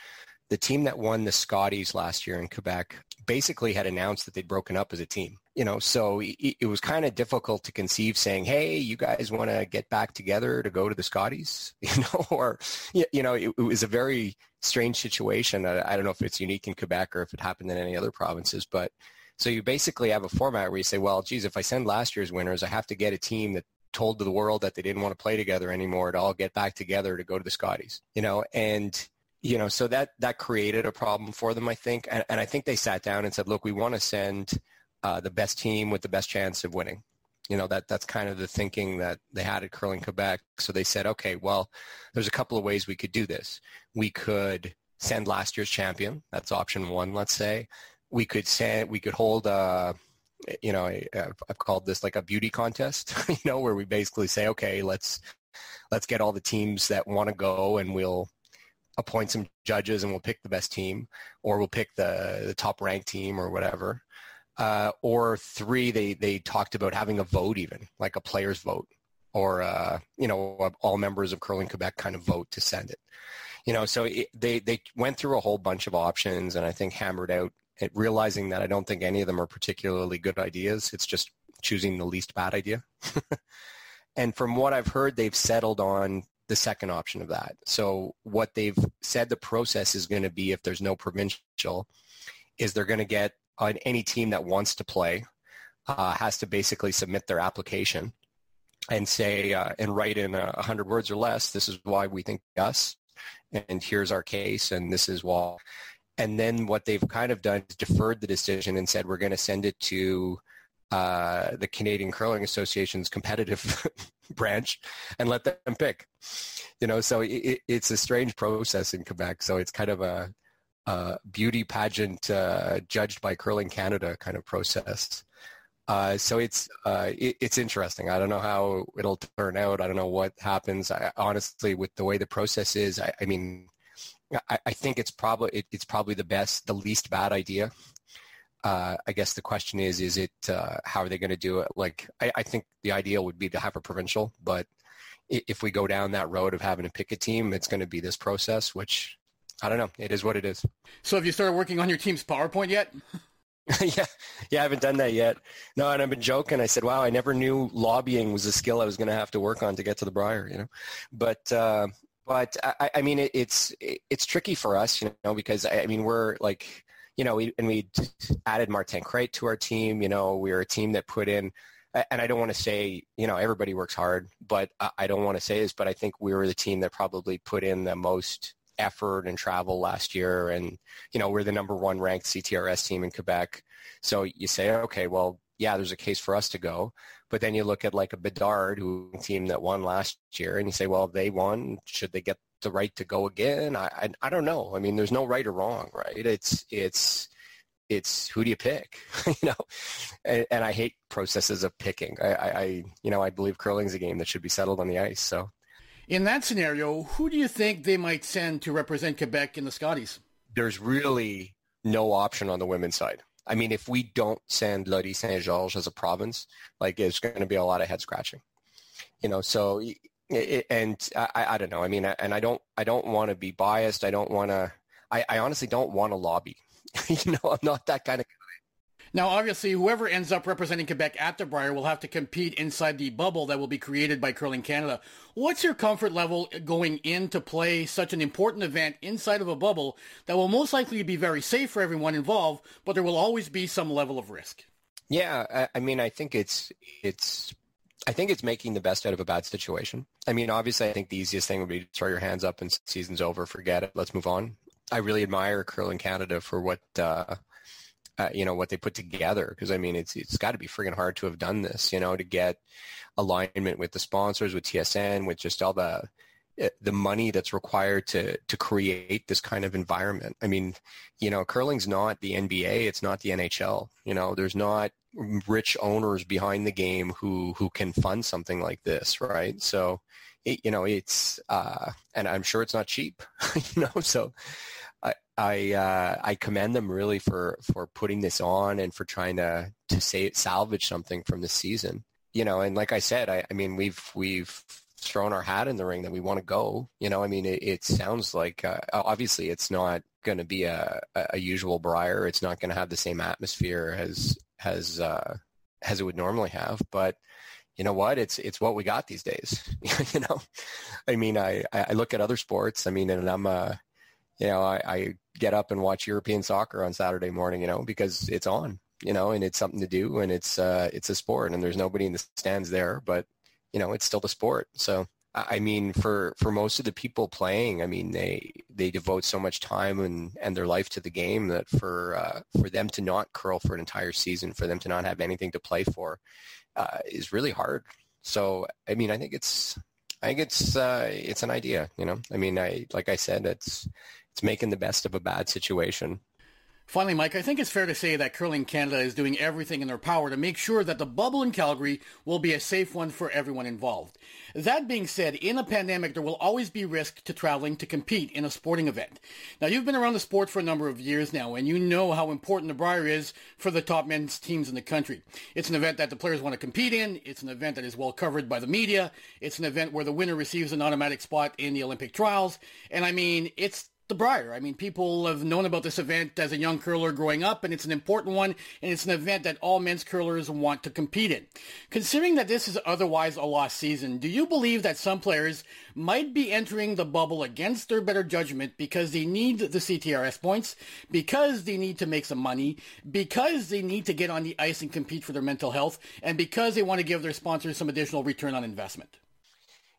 the team that won the Scotties last year in Quebec basically had announced that they'd broken up as a team. You know, so it, it was kind of difficult to conceive saying, "Hey, you guys want to get back together to go to the Scotties?" You know, or you know, it, it was a very strange situation. I, I don't know if it's unique in Quebec or if it happened in any other provinces, but so you basically have a format where you say, "Well, geez, if I send last year's winners, I have to get a team that told to the world that they didn't want to play together anymore to all get back together to go to the Scotties." You know, and you know, so that that created a problem for them, I think, and, and I think they sat down and said, "Look, we want to send uh, the best team with the best chance of winning." You know, that that's kind of the thinking that they had at Curling Quebec. So they said, "Okay, well, there's a couple of ways we could do this. We could send last year's champion. That's option one, let's say. We could send, we could hold a." you know, I've called this like a beauty contest, you know, where we basically say, okay, let's let's get all the teams that want to go, and we'll appoint some judges and we'll pick the best team, or we'll pick the, the top ranked team or whatever. Uh, or three, they, they talked about having a vote even, like a player's vote, or, uh, you know, all members of Curling Quebec kind of vote to send it. You know, so it, they, they went through a whole bunch of options and I think hammered out it, realizing that I don't think any of them are particularly good ideas. It's just choosing the least bad idea. and from what I've heard, they've settled on the second option of that. So what they've said the process is going to be if there's no provincial is they're going to get on any team that wants to play uh, has to basically submit their application and say uh, and write in a hundred words or less. This is why we think us, and here's our case, and this is why. And then what they've kind of done is deferred the decision and said we're going to send it to uh, the Canadian Curling Association's competitive branch and let them pick. You know, so it, it's a strange process in Quebec. So it's kind of a, a beauty pageant uh, judged by Curling Canada kind of process. Uh, so it's uh, it, it's interesting. I don't know how it'll turn out. I don't know what happens. I, honestly, with the way the process is, I, I mean, I, I, think it's probably it, it's probably the best, the least bad idea uh, I guess the question is, is it uh, how are they going to do it? Like, I, I, think the ideal would be to have a provincial, but if we go down that road of having to pick a team, it's going to be this process, which I don't know. It is what it is. So, have you started working on your team's PowerPoint yet? yeah, yeah, I haven't done that yet. No, and I've been joking. I said, "Wow, I never knew lobbying was a skill I was going to have to work on to get to the Brier, You know, but uh, but I, I mean, it, it's it, it's tricky for us, you know, because I, I mean, we're like you know, we, and we added Martin Crête to our team. You know, we were a team that put in, and I don't want to say, you know, everybody works hard, but I don't want to say this, but I think we were the team that probably put in the most effort and travel last year. And, you know, we're the number one ranked CTRS team in Quebec. So you say, okay, well, yeah, there's a case for us to go. But then you look at like a Bedard, who team that won last year, and you say, well, they won. Should they get the right to go again? I, I, I don't know. I mean, there's no right or wrong, right? It's it's it's who do you pick? you know, and, and, I hate processes of picking. I, I, I you know I believe curling's a game that should be settled on the ice. So, in that scenario, who do you think they might send to represent Quebec in the Scotties? There's really no option on the women's side. I mean, if we don't send Laurie Saint Georges as a province, like it's going to be a lot of head scratching. You know, so it, and I, I don't know. I mean, and I don't, I don't want to be biased. I don't want to. I, I honestly don't want to lobby. you know, I'm not that kind of guy. Now, obviously, whoever ends up representing Quebec at the Brier will have to compete inside the bubble that will be created by Curling Canada. What's your comfort level going in to play such an important event inside of a bubble that will most likely be very safe for everyone involved, but there will always be some level of risk? Yeah, I, I mean, I think it's it's I think it's making the best out of a bad situation. I mean, obviously, I think the easiest thing would be to throw your hands up and season's over, forget it, let's move on. I really admire Curling Canada for what uh, uh, you know what they put together because I mean it's it's got to be friggin' hard to have done this you know to get alignment with the sponsors with TSN with just all the eh, the money that's required to to create this kind of environment. I mean, you know, curling's not the NBA, it's not the NHL. You know, there's not rich owners behind the game who who can fund something like this, right? So, it, you know, it's uh, and I'm sure it's not cheap, you know. So, I uh, I commend them really for for putting this on and for trying to to say salvage something from the season. You know, and like I said, I, I mean we've we've thrown our hat in the ring that we want to go. You know, I mean it, it sounds like uh, obviously it's not going to be a, a usual Brier. It's not going to have the same atmosphere as as uh, as it would normally have, but you know what? It's it's what we got these days. you know, I mean, I I look at other sports. I mean, and I'm a you know, I, I get up and watch European soccer on Saturday morning, you know, because it's on, you know, and it's something to do and it's uh it's a sport and there's nobody in the stands there, but you know, it's still the sport. So I mean, for, for most of the people playing, I mean, they they devote so much time and, and their life to the game that for uh, for them to not curl for an entire season, for them to not have anything to play for, uh, is really hard. So I mean, I think it's I think it's uh, it's an idea. You know, I mean, I like I said, it's it's making the best of a bad situation. Finally, Mike, I think it's fair to say that Curling Canada is doing everything in their power to make sure that the bubble in Calgary will be a safe one for everyone involved. That being said, in a pandemic, there will always be risk to traveling to compete in a sporting event. Now, you've been around the sport for a number of years now, and you know how important the Brier is for the top men's teams in the country. It's an event that the players want to compete in. It's an event that is well covered by the media. It's an event where the winner receives an automatic spot in the Olympic trials. And I mean, it's the Brier. I mean, people have known about this event as a young curler growing up, and it's an important one, and it's an event that all men's curlers want to compete in. Considering that this is otherwise a lost season, do you believe that some players might be entering the bubble against their better judgment because they need the CTRS points, because they need to make some money, because they need to get on the ice and compete for their mental health, and because they want to give their sponsors some additional return on investment?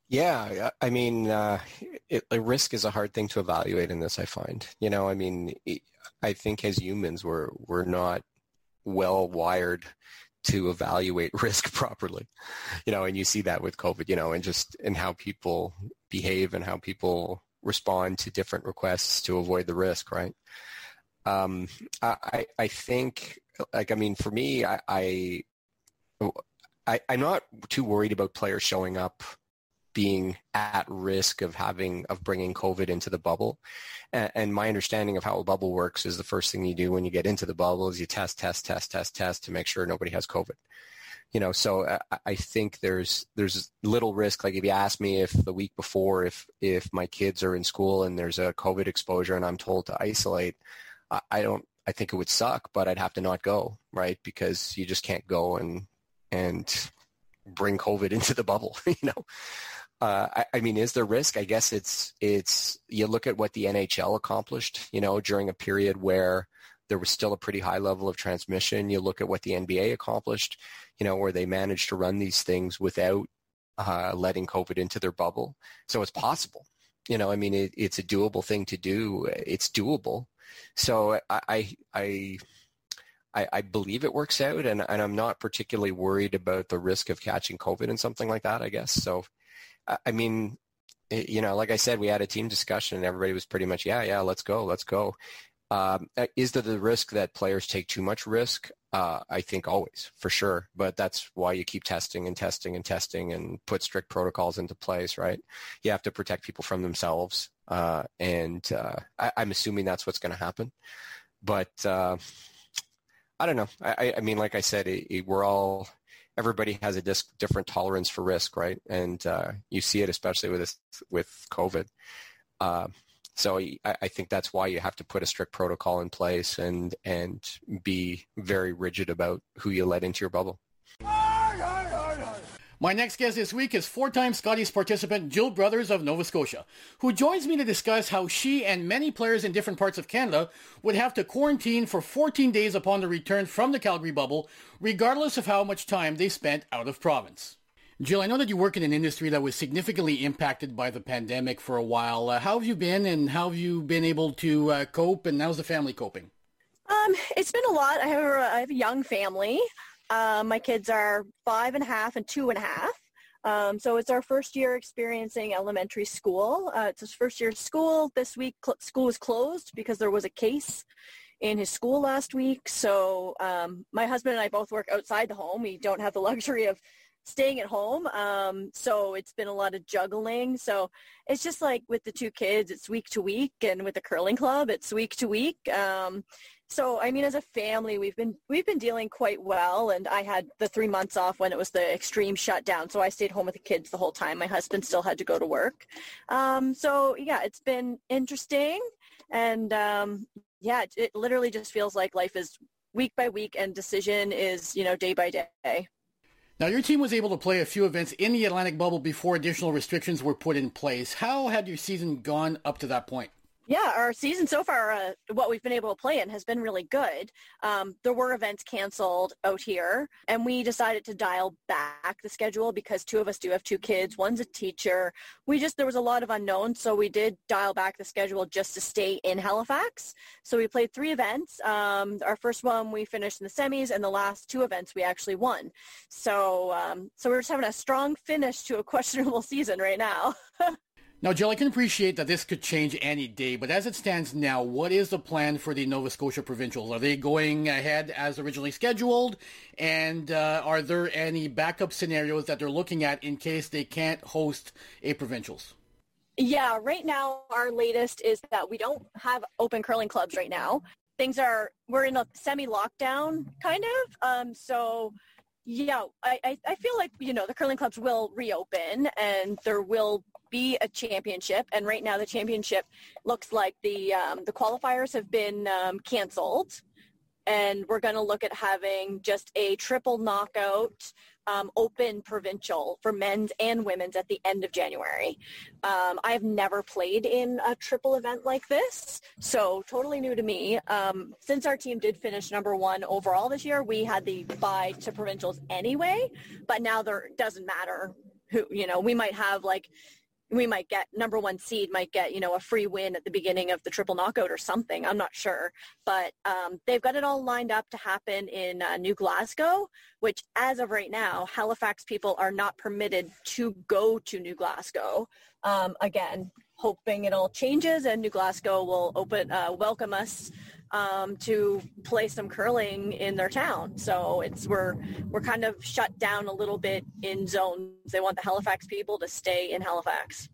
Yeah, I mean, uh, it, risk is a hard thing to evaluate in this. I find, you know, I mean, I think as humans, we're we're not well wired to evaluate risk properly, you know, and you see that with COVID, you know, and just in how people behave and how people respond to different requests to avoid the risk, right? Um, I I think, like, I mean, for me, I, I I, am not too worried about players showing up being at risk of having of bringing COVID into the bubble. And, my understanding of how a bubble works is the first thing you do when you get into the bubble is you test, test, test, test, test to make sure nobody has COVID. You know, so uh, I, I think there's there's little risk. Like if you ask me if the week before, if if my kids are in school and there's a COVID exposure and I'm told to isolate, I don't. I think it would suck, but I'd have to not go, right? Because you just can't go and and bring COVID into the bubble, you know. Uh, I, I, mean, is there risk? I guess it's it's you look at what the NHL accomplished, you know, during a period where there was still a pretty high level of transmission. You look at what the NBA accomplished, you know, where they managed to run these things without uh, letting COVID into their bubble. So it's possible. You know, I mean, it, it's a doable thing to do. It's doable. So I, I, I, I believe it works out, and, and I'm not particularly worried about the risk of catching COVID and something like that. I guess so. I mean, you know, like I said, we had a team discussion and everybody was pretty much, yeah, yeah, let's go, let's go. Um, uh, is there the risk that players take too much risk? Uh, I think always, for sure. But that's why you keep testing and testing and testing and put strict protocols into place, right? You have to protect people from themselves. Uh, and uh, I, am assuming that's what's going to happen. But uh, I don't know. I, I, mean, like I said, it, it, we're all everybody has a different tolerance for risk, right? And uh, you see it especially with with COVID. Uh, so I, I think that's why you have to put a strict protocol in place and and be very rigid about who you let into your bubble. My next guest this week is four-time Scotties participant Jill Brothers of Nova Scotia, who joins me to discuss how she and many players in different parts of Canada would have to quarantine for 14 days upon the return from the Calgary bubble, regardless of how much time they spent out of province. Jill, I know that you work in an industry that was significantly impacted by the pandemic for a while. Uh, how have you been and how have you been able to uh, cope and how's the family coping? Um, it's been a lot. I have a, I have a young family. Uh, my kids are five and a half and two and a half. Um, so it's our first year experiencing elementary school. Uh, it's his first year of school. This week cl- school was closed because there was a case in his school last week. So um, my husband and I both work outside the home. We don't have the luxury of staying at home. Um, so it's been a lot of juggling. So it's just like with the two kids, it's week to week, and with the curling club, it's week to week. Um, so I mean, as a family, we've been we've been dealing quite well. And I had the three months off when it was the extreme shutdown, so I stayed home with the kids the whole time. My husband still had to go to work. Um, so yeah, it's been interesting, and um, yeah, it, it literally just feels like life is week by week, and decision is you know day by day. Now, your team was able to play a few events in the Atlantic bubble before additional restrictions were put in place. How had your season gone up to that point? Yeah, our season so far, uh, what we've been able to play in has been really good. Um, there were events canceled out here, and we decided to dial back the schedule because two of us do have two kids. One's a teacher. We just there was a lot of unknowns, so we did dial back the schedule just to stay in Halifax. So we played three events. Um, our first one we finished in the semis, and the last two events we actually won. So um, so we're just having a strong finish to a questionable season right now. Now, Jill, I can appreciate that this could change any day, but as it stands now, what is the plan for the Nova Scotia Provincials? Are they going ahead as originally scheduled? And uh, are there any backup scenarios that they're looking at in case they can't host a Provincials? Yeah, right now our latest is that we don't have open curling clubs right now. Things are, we're in a semi-lockdown kind of. Um, so yeah, I, I feel like, you know, the curling clubs will reopen and there will be a championship. And right now the championship looks like the, um, the qualifiers have been um, canceled. And we're going to look at having just a triple knockout um, open provincial for men's and women's at the end of January. Um, I've never played in a triple event like this, so totally new to me. Um, since our team did finish number one overall this year, we had the bye to provincials anyway, but now there doesn't matter who, you know, we might have like we might get number one seed might get you know a free win at the beginning of the triple knockout or something. I'm not sure. But um, they've got it all lined up to happen in uh, new glasgow which as of right now halifax people are not permitted to go to new glasgow. Um, again hoping it all changes and new glasgow will open uh, welcome us um, to play some curling in their town. So it's we're we're kind of shut down a little bit in zones. They want the Halifax people to stay in Halifax.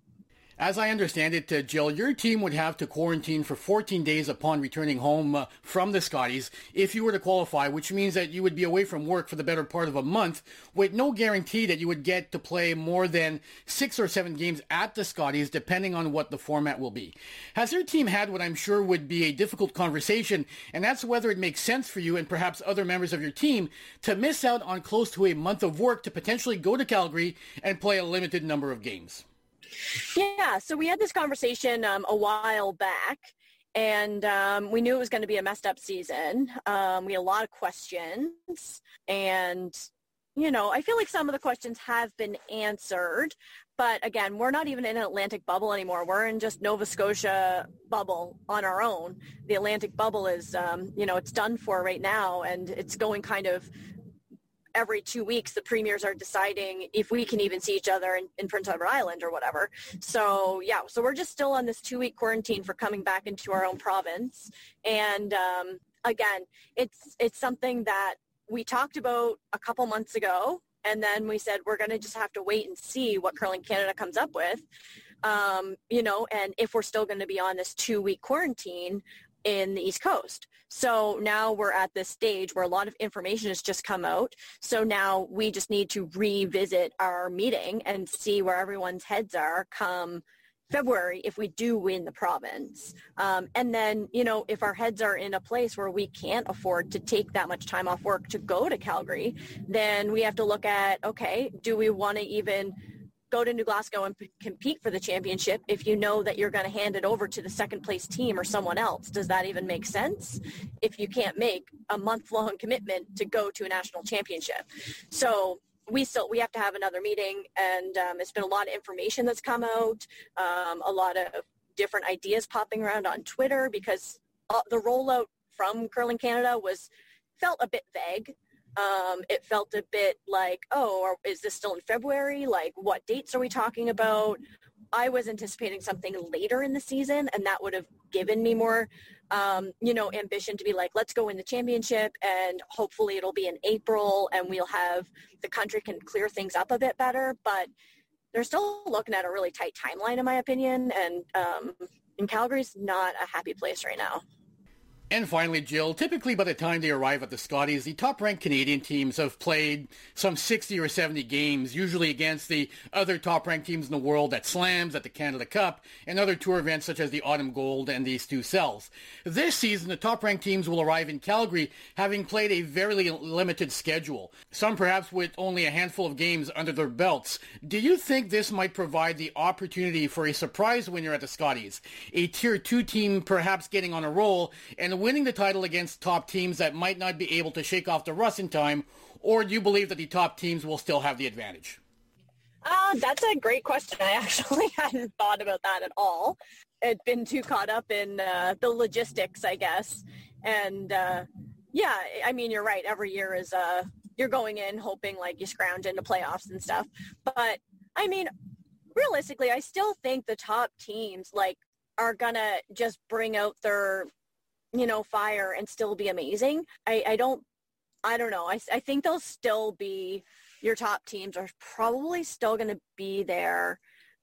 As I understand it, uh, Jill, your team would have to quarantine for 14 days upon returning home uh, from the Scotties if you were to qualify, which means that you would be away from work for the better part of a month with no guarantee that you would get to play more than six or seven games at the Scotties, depending on what the format will be. Has your team had what I'm sure would be a difficult conversation, and that's whether it makes sense for you and perhaps other members of your team to miss out on close to a month of work to potentially go to Calgary and play a limited number of games? Yeah, so we had this conversation um, a while back, and um, we knew it was going to be a messed up season. Um, we had a lot of questions, and you know, I feel like some of the questions have been answered, but again, we're not even in an Atlantic bubble anymore. We're in just Nova Scotia bubble on our own. The Atlantic bubble is, um, you know, it's done for right now, and it's going kind of every two weeks the premiers are deciding if we can even see each other in, in Prince Edward Island or whatever. So yeah, so we're just still on this two week quarantine for coming back into our own province. And um, again, it's it's something that we talked about a couple months ago, and then we said we're going to just have to wait and see what Curling Canada comes up with. Um, you know, and if we're still going to be on this two week quarantine in the East Coast. So now we're at this stage where a lot of information has just come out. So now we just need to revisit our meeting and see where everyone's heads are come February if we do win the province. Um, and then, you know, if our heads are in a place where we can't afford to take that much time off work to go to Calgary, then we have to look at, okay, do we want to even go to New Glasgow and p- compete for the championship if you know that you're going to hand it over to the second place team or someone else? Does that even make sense if you can't make a month long commitment to go to a national championship? So we still we have to have another meeting and um, it's been a lot of information that's come out um, a lot of different ideas popping around on twitter because uh, the rollout from curling canada was felt a bit vague um, it felt a bit like oh is this still in february like what dates are we talking about i was anticipating something later in the season and that would have given me more um, you know, ambition to be like, let's go win the championship and hopefully it'll be in April and we'll have the country can clear things up a bit better. But they're still looking at a really tight timeline, in my opinion. And um, and Calgary's not a happy place right now. And finally, Jill, typically by the time they arrive at the Scotties, the top-ranked Canadian teams have played some 60 or 70 games, usually against the other top-ranked teams in the world at Slams, at the Canada Cup, and other tour events such as the Autumn Gold and the Stu Sells. This season, the top-ranked teams will arrive in Calgary having played a very limited schedule, some perhaps with only a handful of games under their belts. Do you think this might provide the opportunity for a surprise winner at the Scotties, a Tier 2 team perhaps getting on a roll, and winning the title against top teams that might not be able to shake off the rust in time, or do you believe that the top teams will still have the advantage? Uh, that's a great question. I actually hadn't thought about that at all. I'd been too caught up in uh, the logistics, I guess. And uh, yeah, I mean, you're right. Every year is uh, you're going in hoping like you scrounge into playoffs and stuff. But I mean, realistically, I still think the top teams like are gonna just bring out their you know, fire and still be amazing. I, I don't, I don't know. I, I think they'll still be, your top teams are probably still going to be there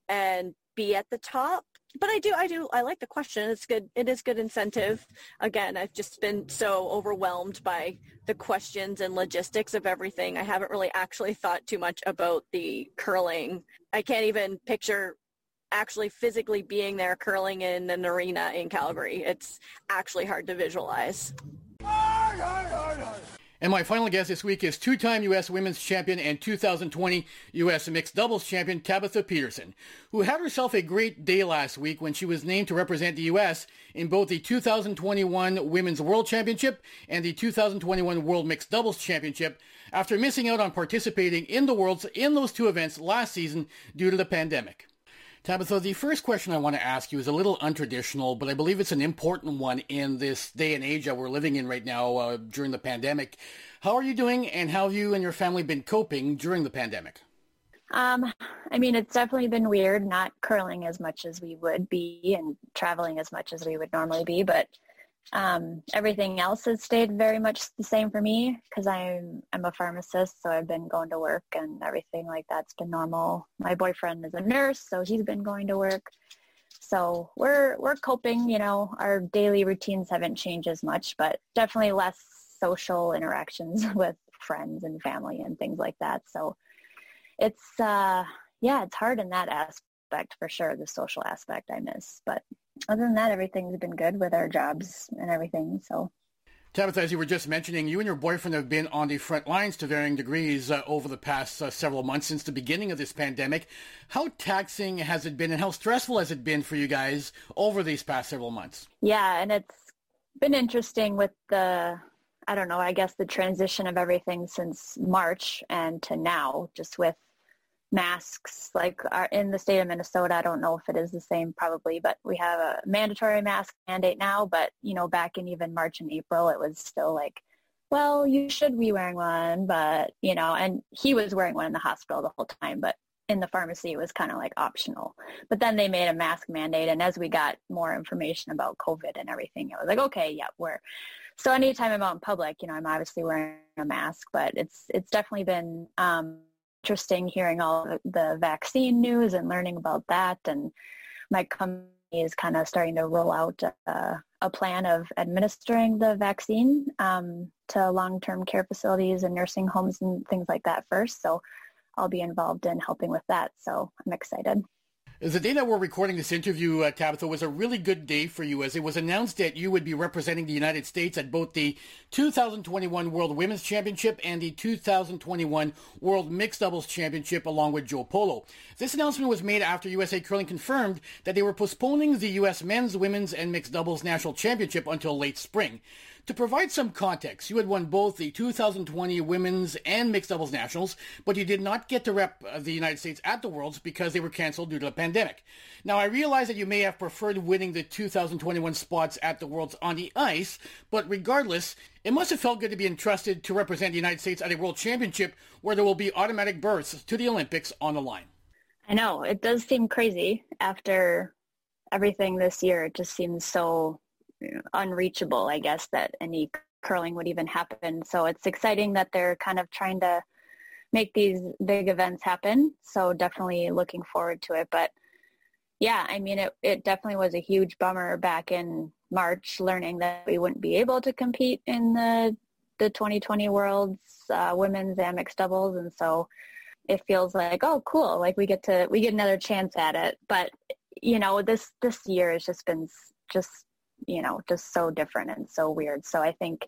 and be at the top. But I do, I do, I like the question. It's good. It is good incentive. Again, I've just been so overwhelmed by the questions and logistics of everything. I haven't really actually thought too much about the curling. I can't even picture actually physically being there curling in an arena in Calgary. It's actually hard to visualize. And my final guest this week is two-time U.S. Women's Champion and 2020 U.S. Mixed Doubles Champion Tabitha Peterson, who had herself a great day last week when she was named to represent the U.S. in both the 2021 Women's World Championship and the 2021 World Mixed Doubles Championship after missing out on participating in the Worlds in those two events last season due to the pandemic. Tabitha, the first question I want to ask you is a little untraditional, but I believe it's an important one in this day and age that we're living in right now uh, during the pandemic. How are you doing, and how have you and your family been coping during the pandemic? Um, I mean, it's definitely been weird not curling as much as we would be and traveling as much as we would normally be, but um, everything else has stayed very much the same for me because I'm I'm a pharmacist, so I've been going to work and everything like that's been normal. My boyfriend is a nurse, so he's been going to work. So we're we're coping. You know, our daily routines haven't changed as much, but definitely less social interactions with friends and family and things like that. So it's uh, yeah, it's hard in that aspect for sure. The social aspect I miss, but other than that, everything's been good with our jobs and everything. So. Tabitha, as you were just mentioning, you and your boyfriend have been on the front lines to varying degrees uh, over the past uh, several months since the beginning of this pandemic. How taxing has it been and how stressful has it been for you guys over these past several months? Yeah, and it's been interesting with the, I don't know, I guess the transition of everything since March and to now, just with masks like are in the state of Minnesota. I don't know if it is the same probably, but we have a mandatory mask mandate now. But, you know, back in even March and April, it was still like, well, you should be wearing one, but, you know, and he was wearing one in the hospital the whole time, but in the pharmacy it was kind of like optional. But then they made a mask mandate. And as we got more information about COVID and everything, it was like, okay, yeah, we're, so anytime I'm out in public, you know, I'm obviously wearing a mask, but it's, it's definitely been, um, interesting hearing all the vaccine news and learning about that. And my company is kind of starting to roll out uh, a plan of administering the vaccine um, to long-term care facilities and nursing homes and things like that first. So I'll be involved in helping with that. So I'm excited. The day that we're recording this interview, uh, Tabitha, was a really good day for you as it was announced that you would be representing the United States at both the 2021 World Women's Championship and the 2021 World Mixed Doubles Championship along with Joe Polo. This announcement was made after USA Curling confirmed that they were postponing the U.S. Men's, Women's, and Mixed Doubles National Championship until late spring. To provide some context, you had won both the 2020 Women's and Mixed Doubles Nationals, but you did not get to rep uh, the United States at the Worlds because they were canceled due to the pandemic. Now, I realize that you may have preferred winning the 2021 spots at the Worlds on the ice, but regardless, it must have felt good to be entrusted to represent the United States at a World Championship where there will be automatic berths to the Olympics on the line. I know. It does seem crazy after everything this year. It just seems so unreachable, I guess, that any curling would even happen. So it's exciting that they're kind of trying to make these big events happen. So definitely looking forward to it. But yeah, I mean, it, it definitely was a huge bummer back in March learning that we wouldn't be able to compete in the the 2020 Worlds uh, women's mixed doubles, and so it feels like oh cool, like we get to we get another chance at it. But you know, this this year has just been just you know, just so different and so weird. So I think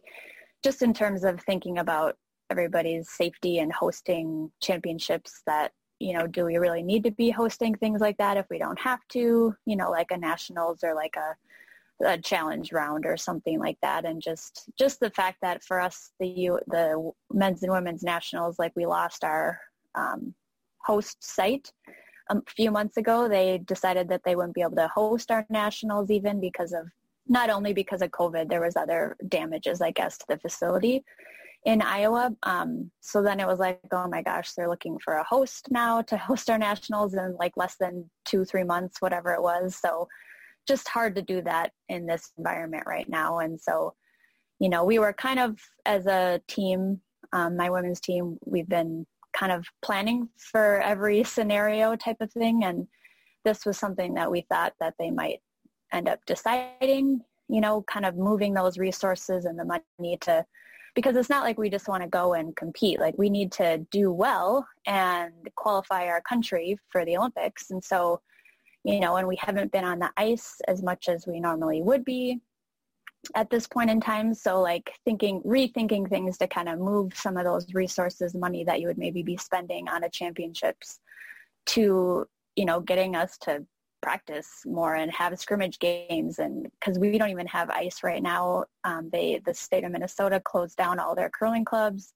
just in terms of thinking about everybody's safety and hosting championships that, you know, do we really need to be hosting things like that if we don't have to, you know, like a nationals or like a, a challenge round or something like that. And just, just the fact that for us, the, the men's and women's nationals, like we lost our um, host site a few months ago. They decided that they wouldn't be able to host our nationals even because of not only because of COVID, there was other damages, I guess, to the facility in Iowa. Um, so then it was like, oh my gosh, they're looking for a host now to host our nationals in like less than two, three months, whatever it was. So just hard to do that in this environment right now. And so, you know, we were kind of as a team, um, my women's team, we've been kind of planning for every scenario type of thing. And this was something that we thought that they might end up deciding, you know, kind of moving those resources and the money to, because it's not like we just want to go and compete. Like we need to do well and qualify our country for the Olympics. And so, you know, and we haven't been on the ice as much as we normally would be at this point in time. So like thinking, rethinking things to kind of move some of those resources, money that you would maybe be spending on a championships to, you know, getting us to practice more and have scrimmage games and because we don't even have ice right now. Um, they the state of minnesota closed down all their curling clubs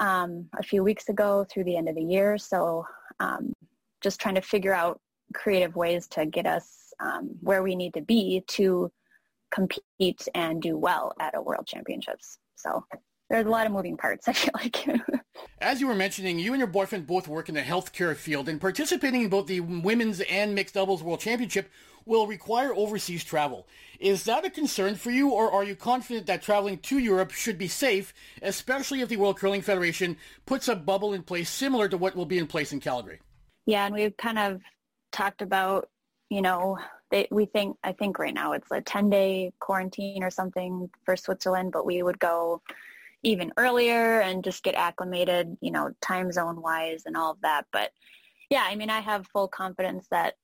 um, a few weeks ago through the end of the year. So um, just trying to figure out creative ways to get us um, where we need to be to compete and do well at a world championships. So there's a lot of moving parts i feel like As you were mentioning, you and your boyfriend both work in the healthcare field, and participating in both the women's and mixed doubles world championship will require overseas travel. Is that a concern for you, or are you confident that traveling to Europe should be safe, especially if the World Curling Federation puts a bubble in place similar to what will be in place in Calgary? Yeah, and we've kind of talked about, you know, they, we think, I think right now it's a 10-day quarantine or something for Switzerland, but we would go even earlier and just get acclimated, you know, time zone wise and all of that. But yeah, I mean, I have full confidence that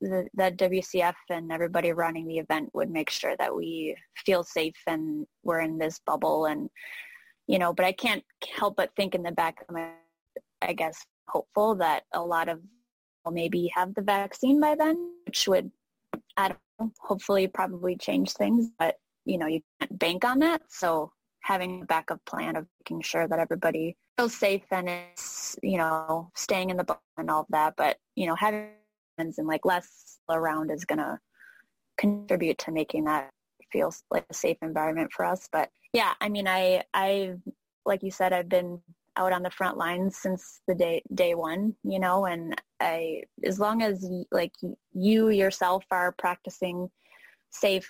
the, that WCF and everybody running the event would make sure that we feel safe and we're in this bubble and, you know, but I can't help but think in the back of my, I guess, hopeful that a lot of maybe have the vaccine by then, which would, I don't know, hopefully probably change things, but you know, you can't bank on that. So having a backup plan of making sure that everybody feels safe and is, you know, staying in the boat and all of that. But, you know, having friends and like less around is going to contribute to making that feel like a safe environment for us. But yeah, I mean, I, I, like you said, I've been out on the front lines since the day, day one, you know, and I, as long as like you yourself are practicing safe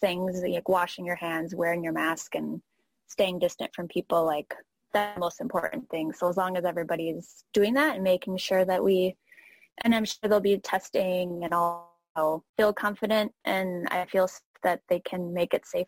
things like washing your hands, wearing your mask and staying distant from people, like the most important thing. So as long as everybody's doing that and making sure that we, and I'm sure there'll be testing and all, feel confident and I feel that they can make it safe.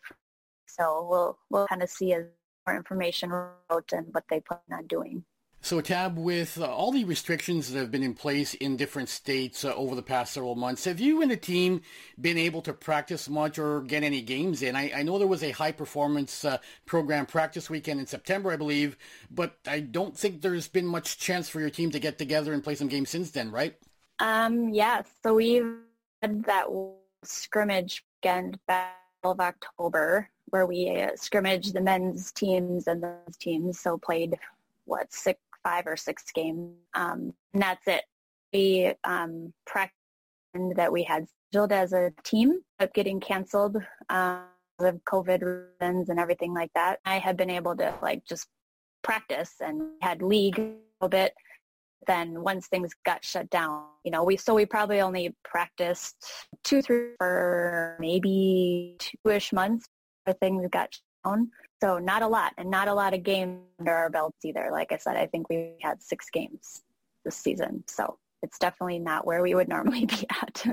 So we'll, we'll kind of see as more information out and what they plan on doing. So, Tab, with uh, all the restrictions that have been in place in different states uh, over the past several months, have you and the team been able to practice much or get any games in? I, I know there was a high performance uh, program practice weekend in September, I believe, but I don't think there's been much chance for your team to get together and play some games since then, right? Um, yeah, so we've had that scrimmage weekend back of October where we uh, scrimmaged the men's teams and the teams, so played what six five or six games. Um, and that's it. We um, practiced that we had scheduled as a team, but getting canceled um, of COVID reasons and everything like that. I had been able to like just practice and had league a little bit. Then once things got shut down, you know, we so we probably only practiced two, three for maybe two-ish months before things got shut down. So not a lot and not a lot of games under our belts either. Like I said, I think we had six games this season. So it's definitely not where we would normally be at.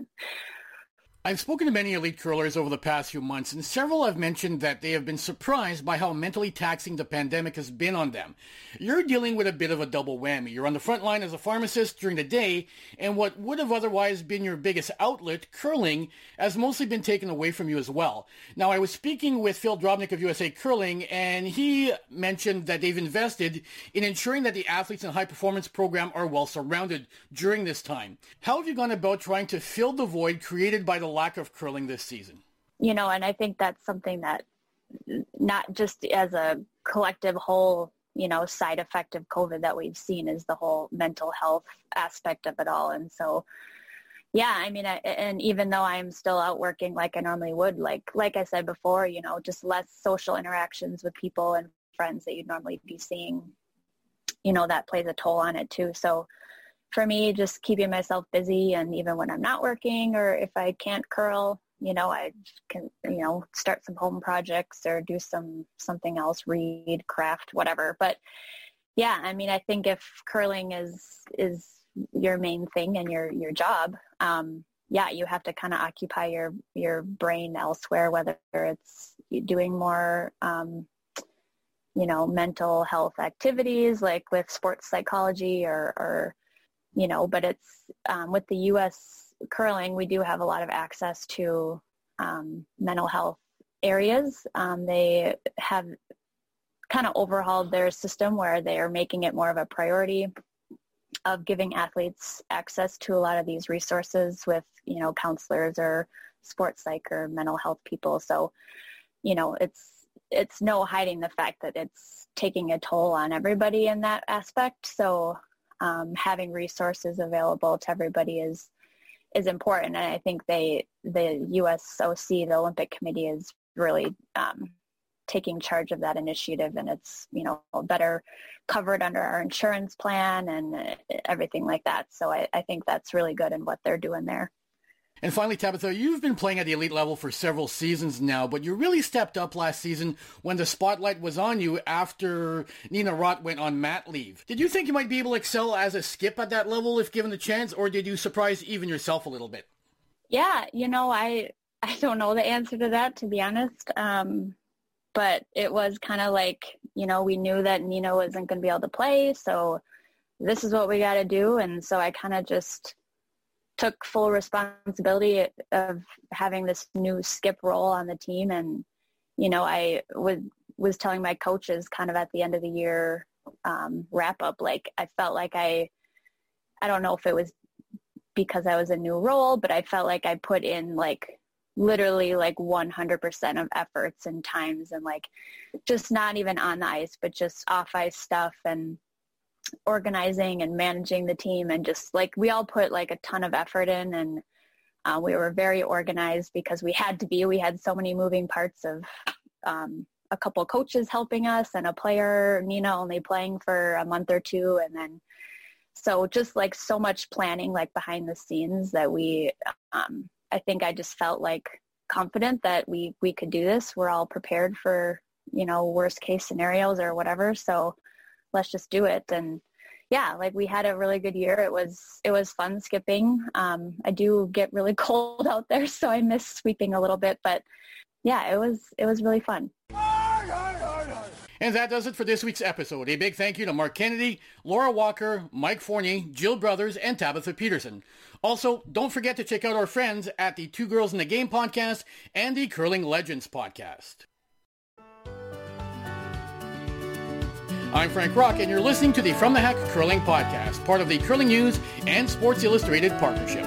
I've spoken to many elite curlers over the past few months, and several have mentioned that they have been surprised by how mentally taxing the pandemic has been on them. You're dealing with a bit of a double whammy. You're on the front line as a pharmacist during the day, and what would have otherwise been your biggest outlet, curling, has mostly been taken away from you as well. Now, I was speaking with Phill Drobnick of USA Curling, and he mentioned that they've invested in ensuring that the athletes in high performance program are well surrounded during this time. How have you gone about trying to fill the void created by the lack of curling this season. You know, and I think that's something that not just as a collective whole, you know, side effect of COVID that we've seen is the whole mental health aspect of it all. And so, yeah, I mean, I, and even though I'm still out working like I normally would, like like I said before, you know, just less social interactions with people and friends that you'd normally be seeing, you know, that plays a toll on it too. So for me, just keeping myself busy and even when I'm not working or if I can't curl, you know, I can, you know, start some home projects or do some, something else, read, craft, whatever. But yeah, I mean, I think if curling is, is your main thing and your, your job, um, yeah, you have to kind of occupy your, your brain elsewhere, whether it's doing more, um, you know, mental health activities like with sports psychology or, or you know, but it's um, with the U.S. curling, we do have a lot of access to um, mental health areas. Um, they have kind of overhauled their system where they are making it more of a priority of giving athletes access to a lot of these resources with, you know, counselors or sports psych or mental health people. So, you know, it's it's no hiding the fact that it's taking a toll on everybody in that aspect. So um, having resources available to everybody is is important. And I think they the USOC, the Olympic Committee, is really um, taking charge of that initiative, and it's you know better covered under our insurance plan and everything like that. So I, I think that's really good in what they're doing there. And finally, Tabitha, you've been playing at the elite level for several seasons now, but you really stepped up last season when the spotlight was on you after Nina Roth went on mat leave. Did you think you might be able to excel as a skip at that level if given the chance, or did you surprise even yourself a little bit? Yeah, you know, I I don't know the answer to that to be honest. Um, but it was kind of like, you know, we knew that Nina wasn't going to be able to play, so this is what we got to do, and so I kind of just took full responsibility of having this new skip role on the team. And you know i was was telling my coaches kind of at the end of the year um, wrap up like i felt like i i don't know if it was because i was a new role but i felt like i put in like literally like 100% of efforts and times and like just not even on the ice but just off ice stuff. And organizing and managing the team and just like we all put like a ton of effort in and uh, we were very organized because we had to be. We had so many moving parts of um, a couple coaches helping us and a player, Nina, only playing for a month or two. And then, so just like so much planning like behind the scenes that we, um, I think I just felt like confident that we, we could do this. We're all prepared for, you know, worst case scenarios or whatever. So let's just do it. And yeah, like we had a really good year. It was it was fun skipping. Um, I do get really cold out there, so I miss sweeping a little bit. But yeah, it was it was really fun. And that does it for this week's episode. A big thank you to Mark Kennedy, Laura Walker, Mike Fournier, Jill Brothers, and Tabitha Peterson. Also, don't forget to check out our friends at the Two Girls in the Game podcast and the Curling Legends podcast. I'm Frank Rock, and you're listening to the From the Hack Curling Podcast, part of the Curling News and Sports Illustrated Partnership.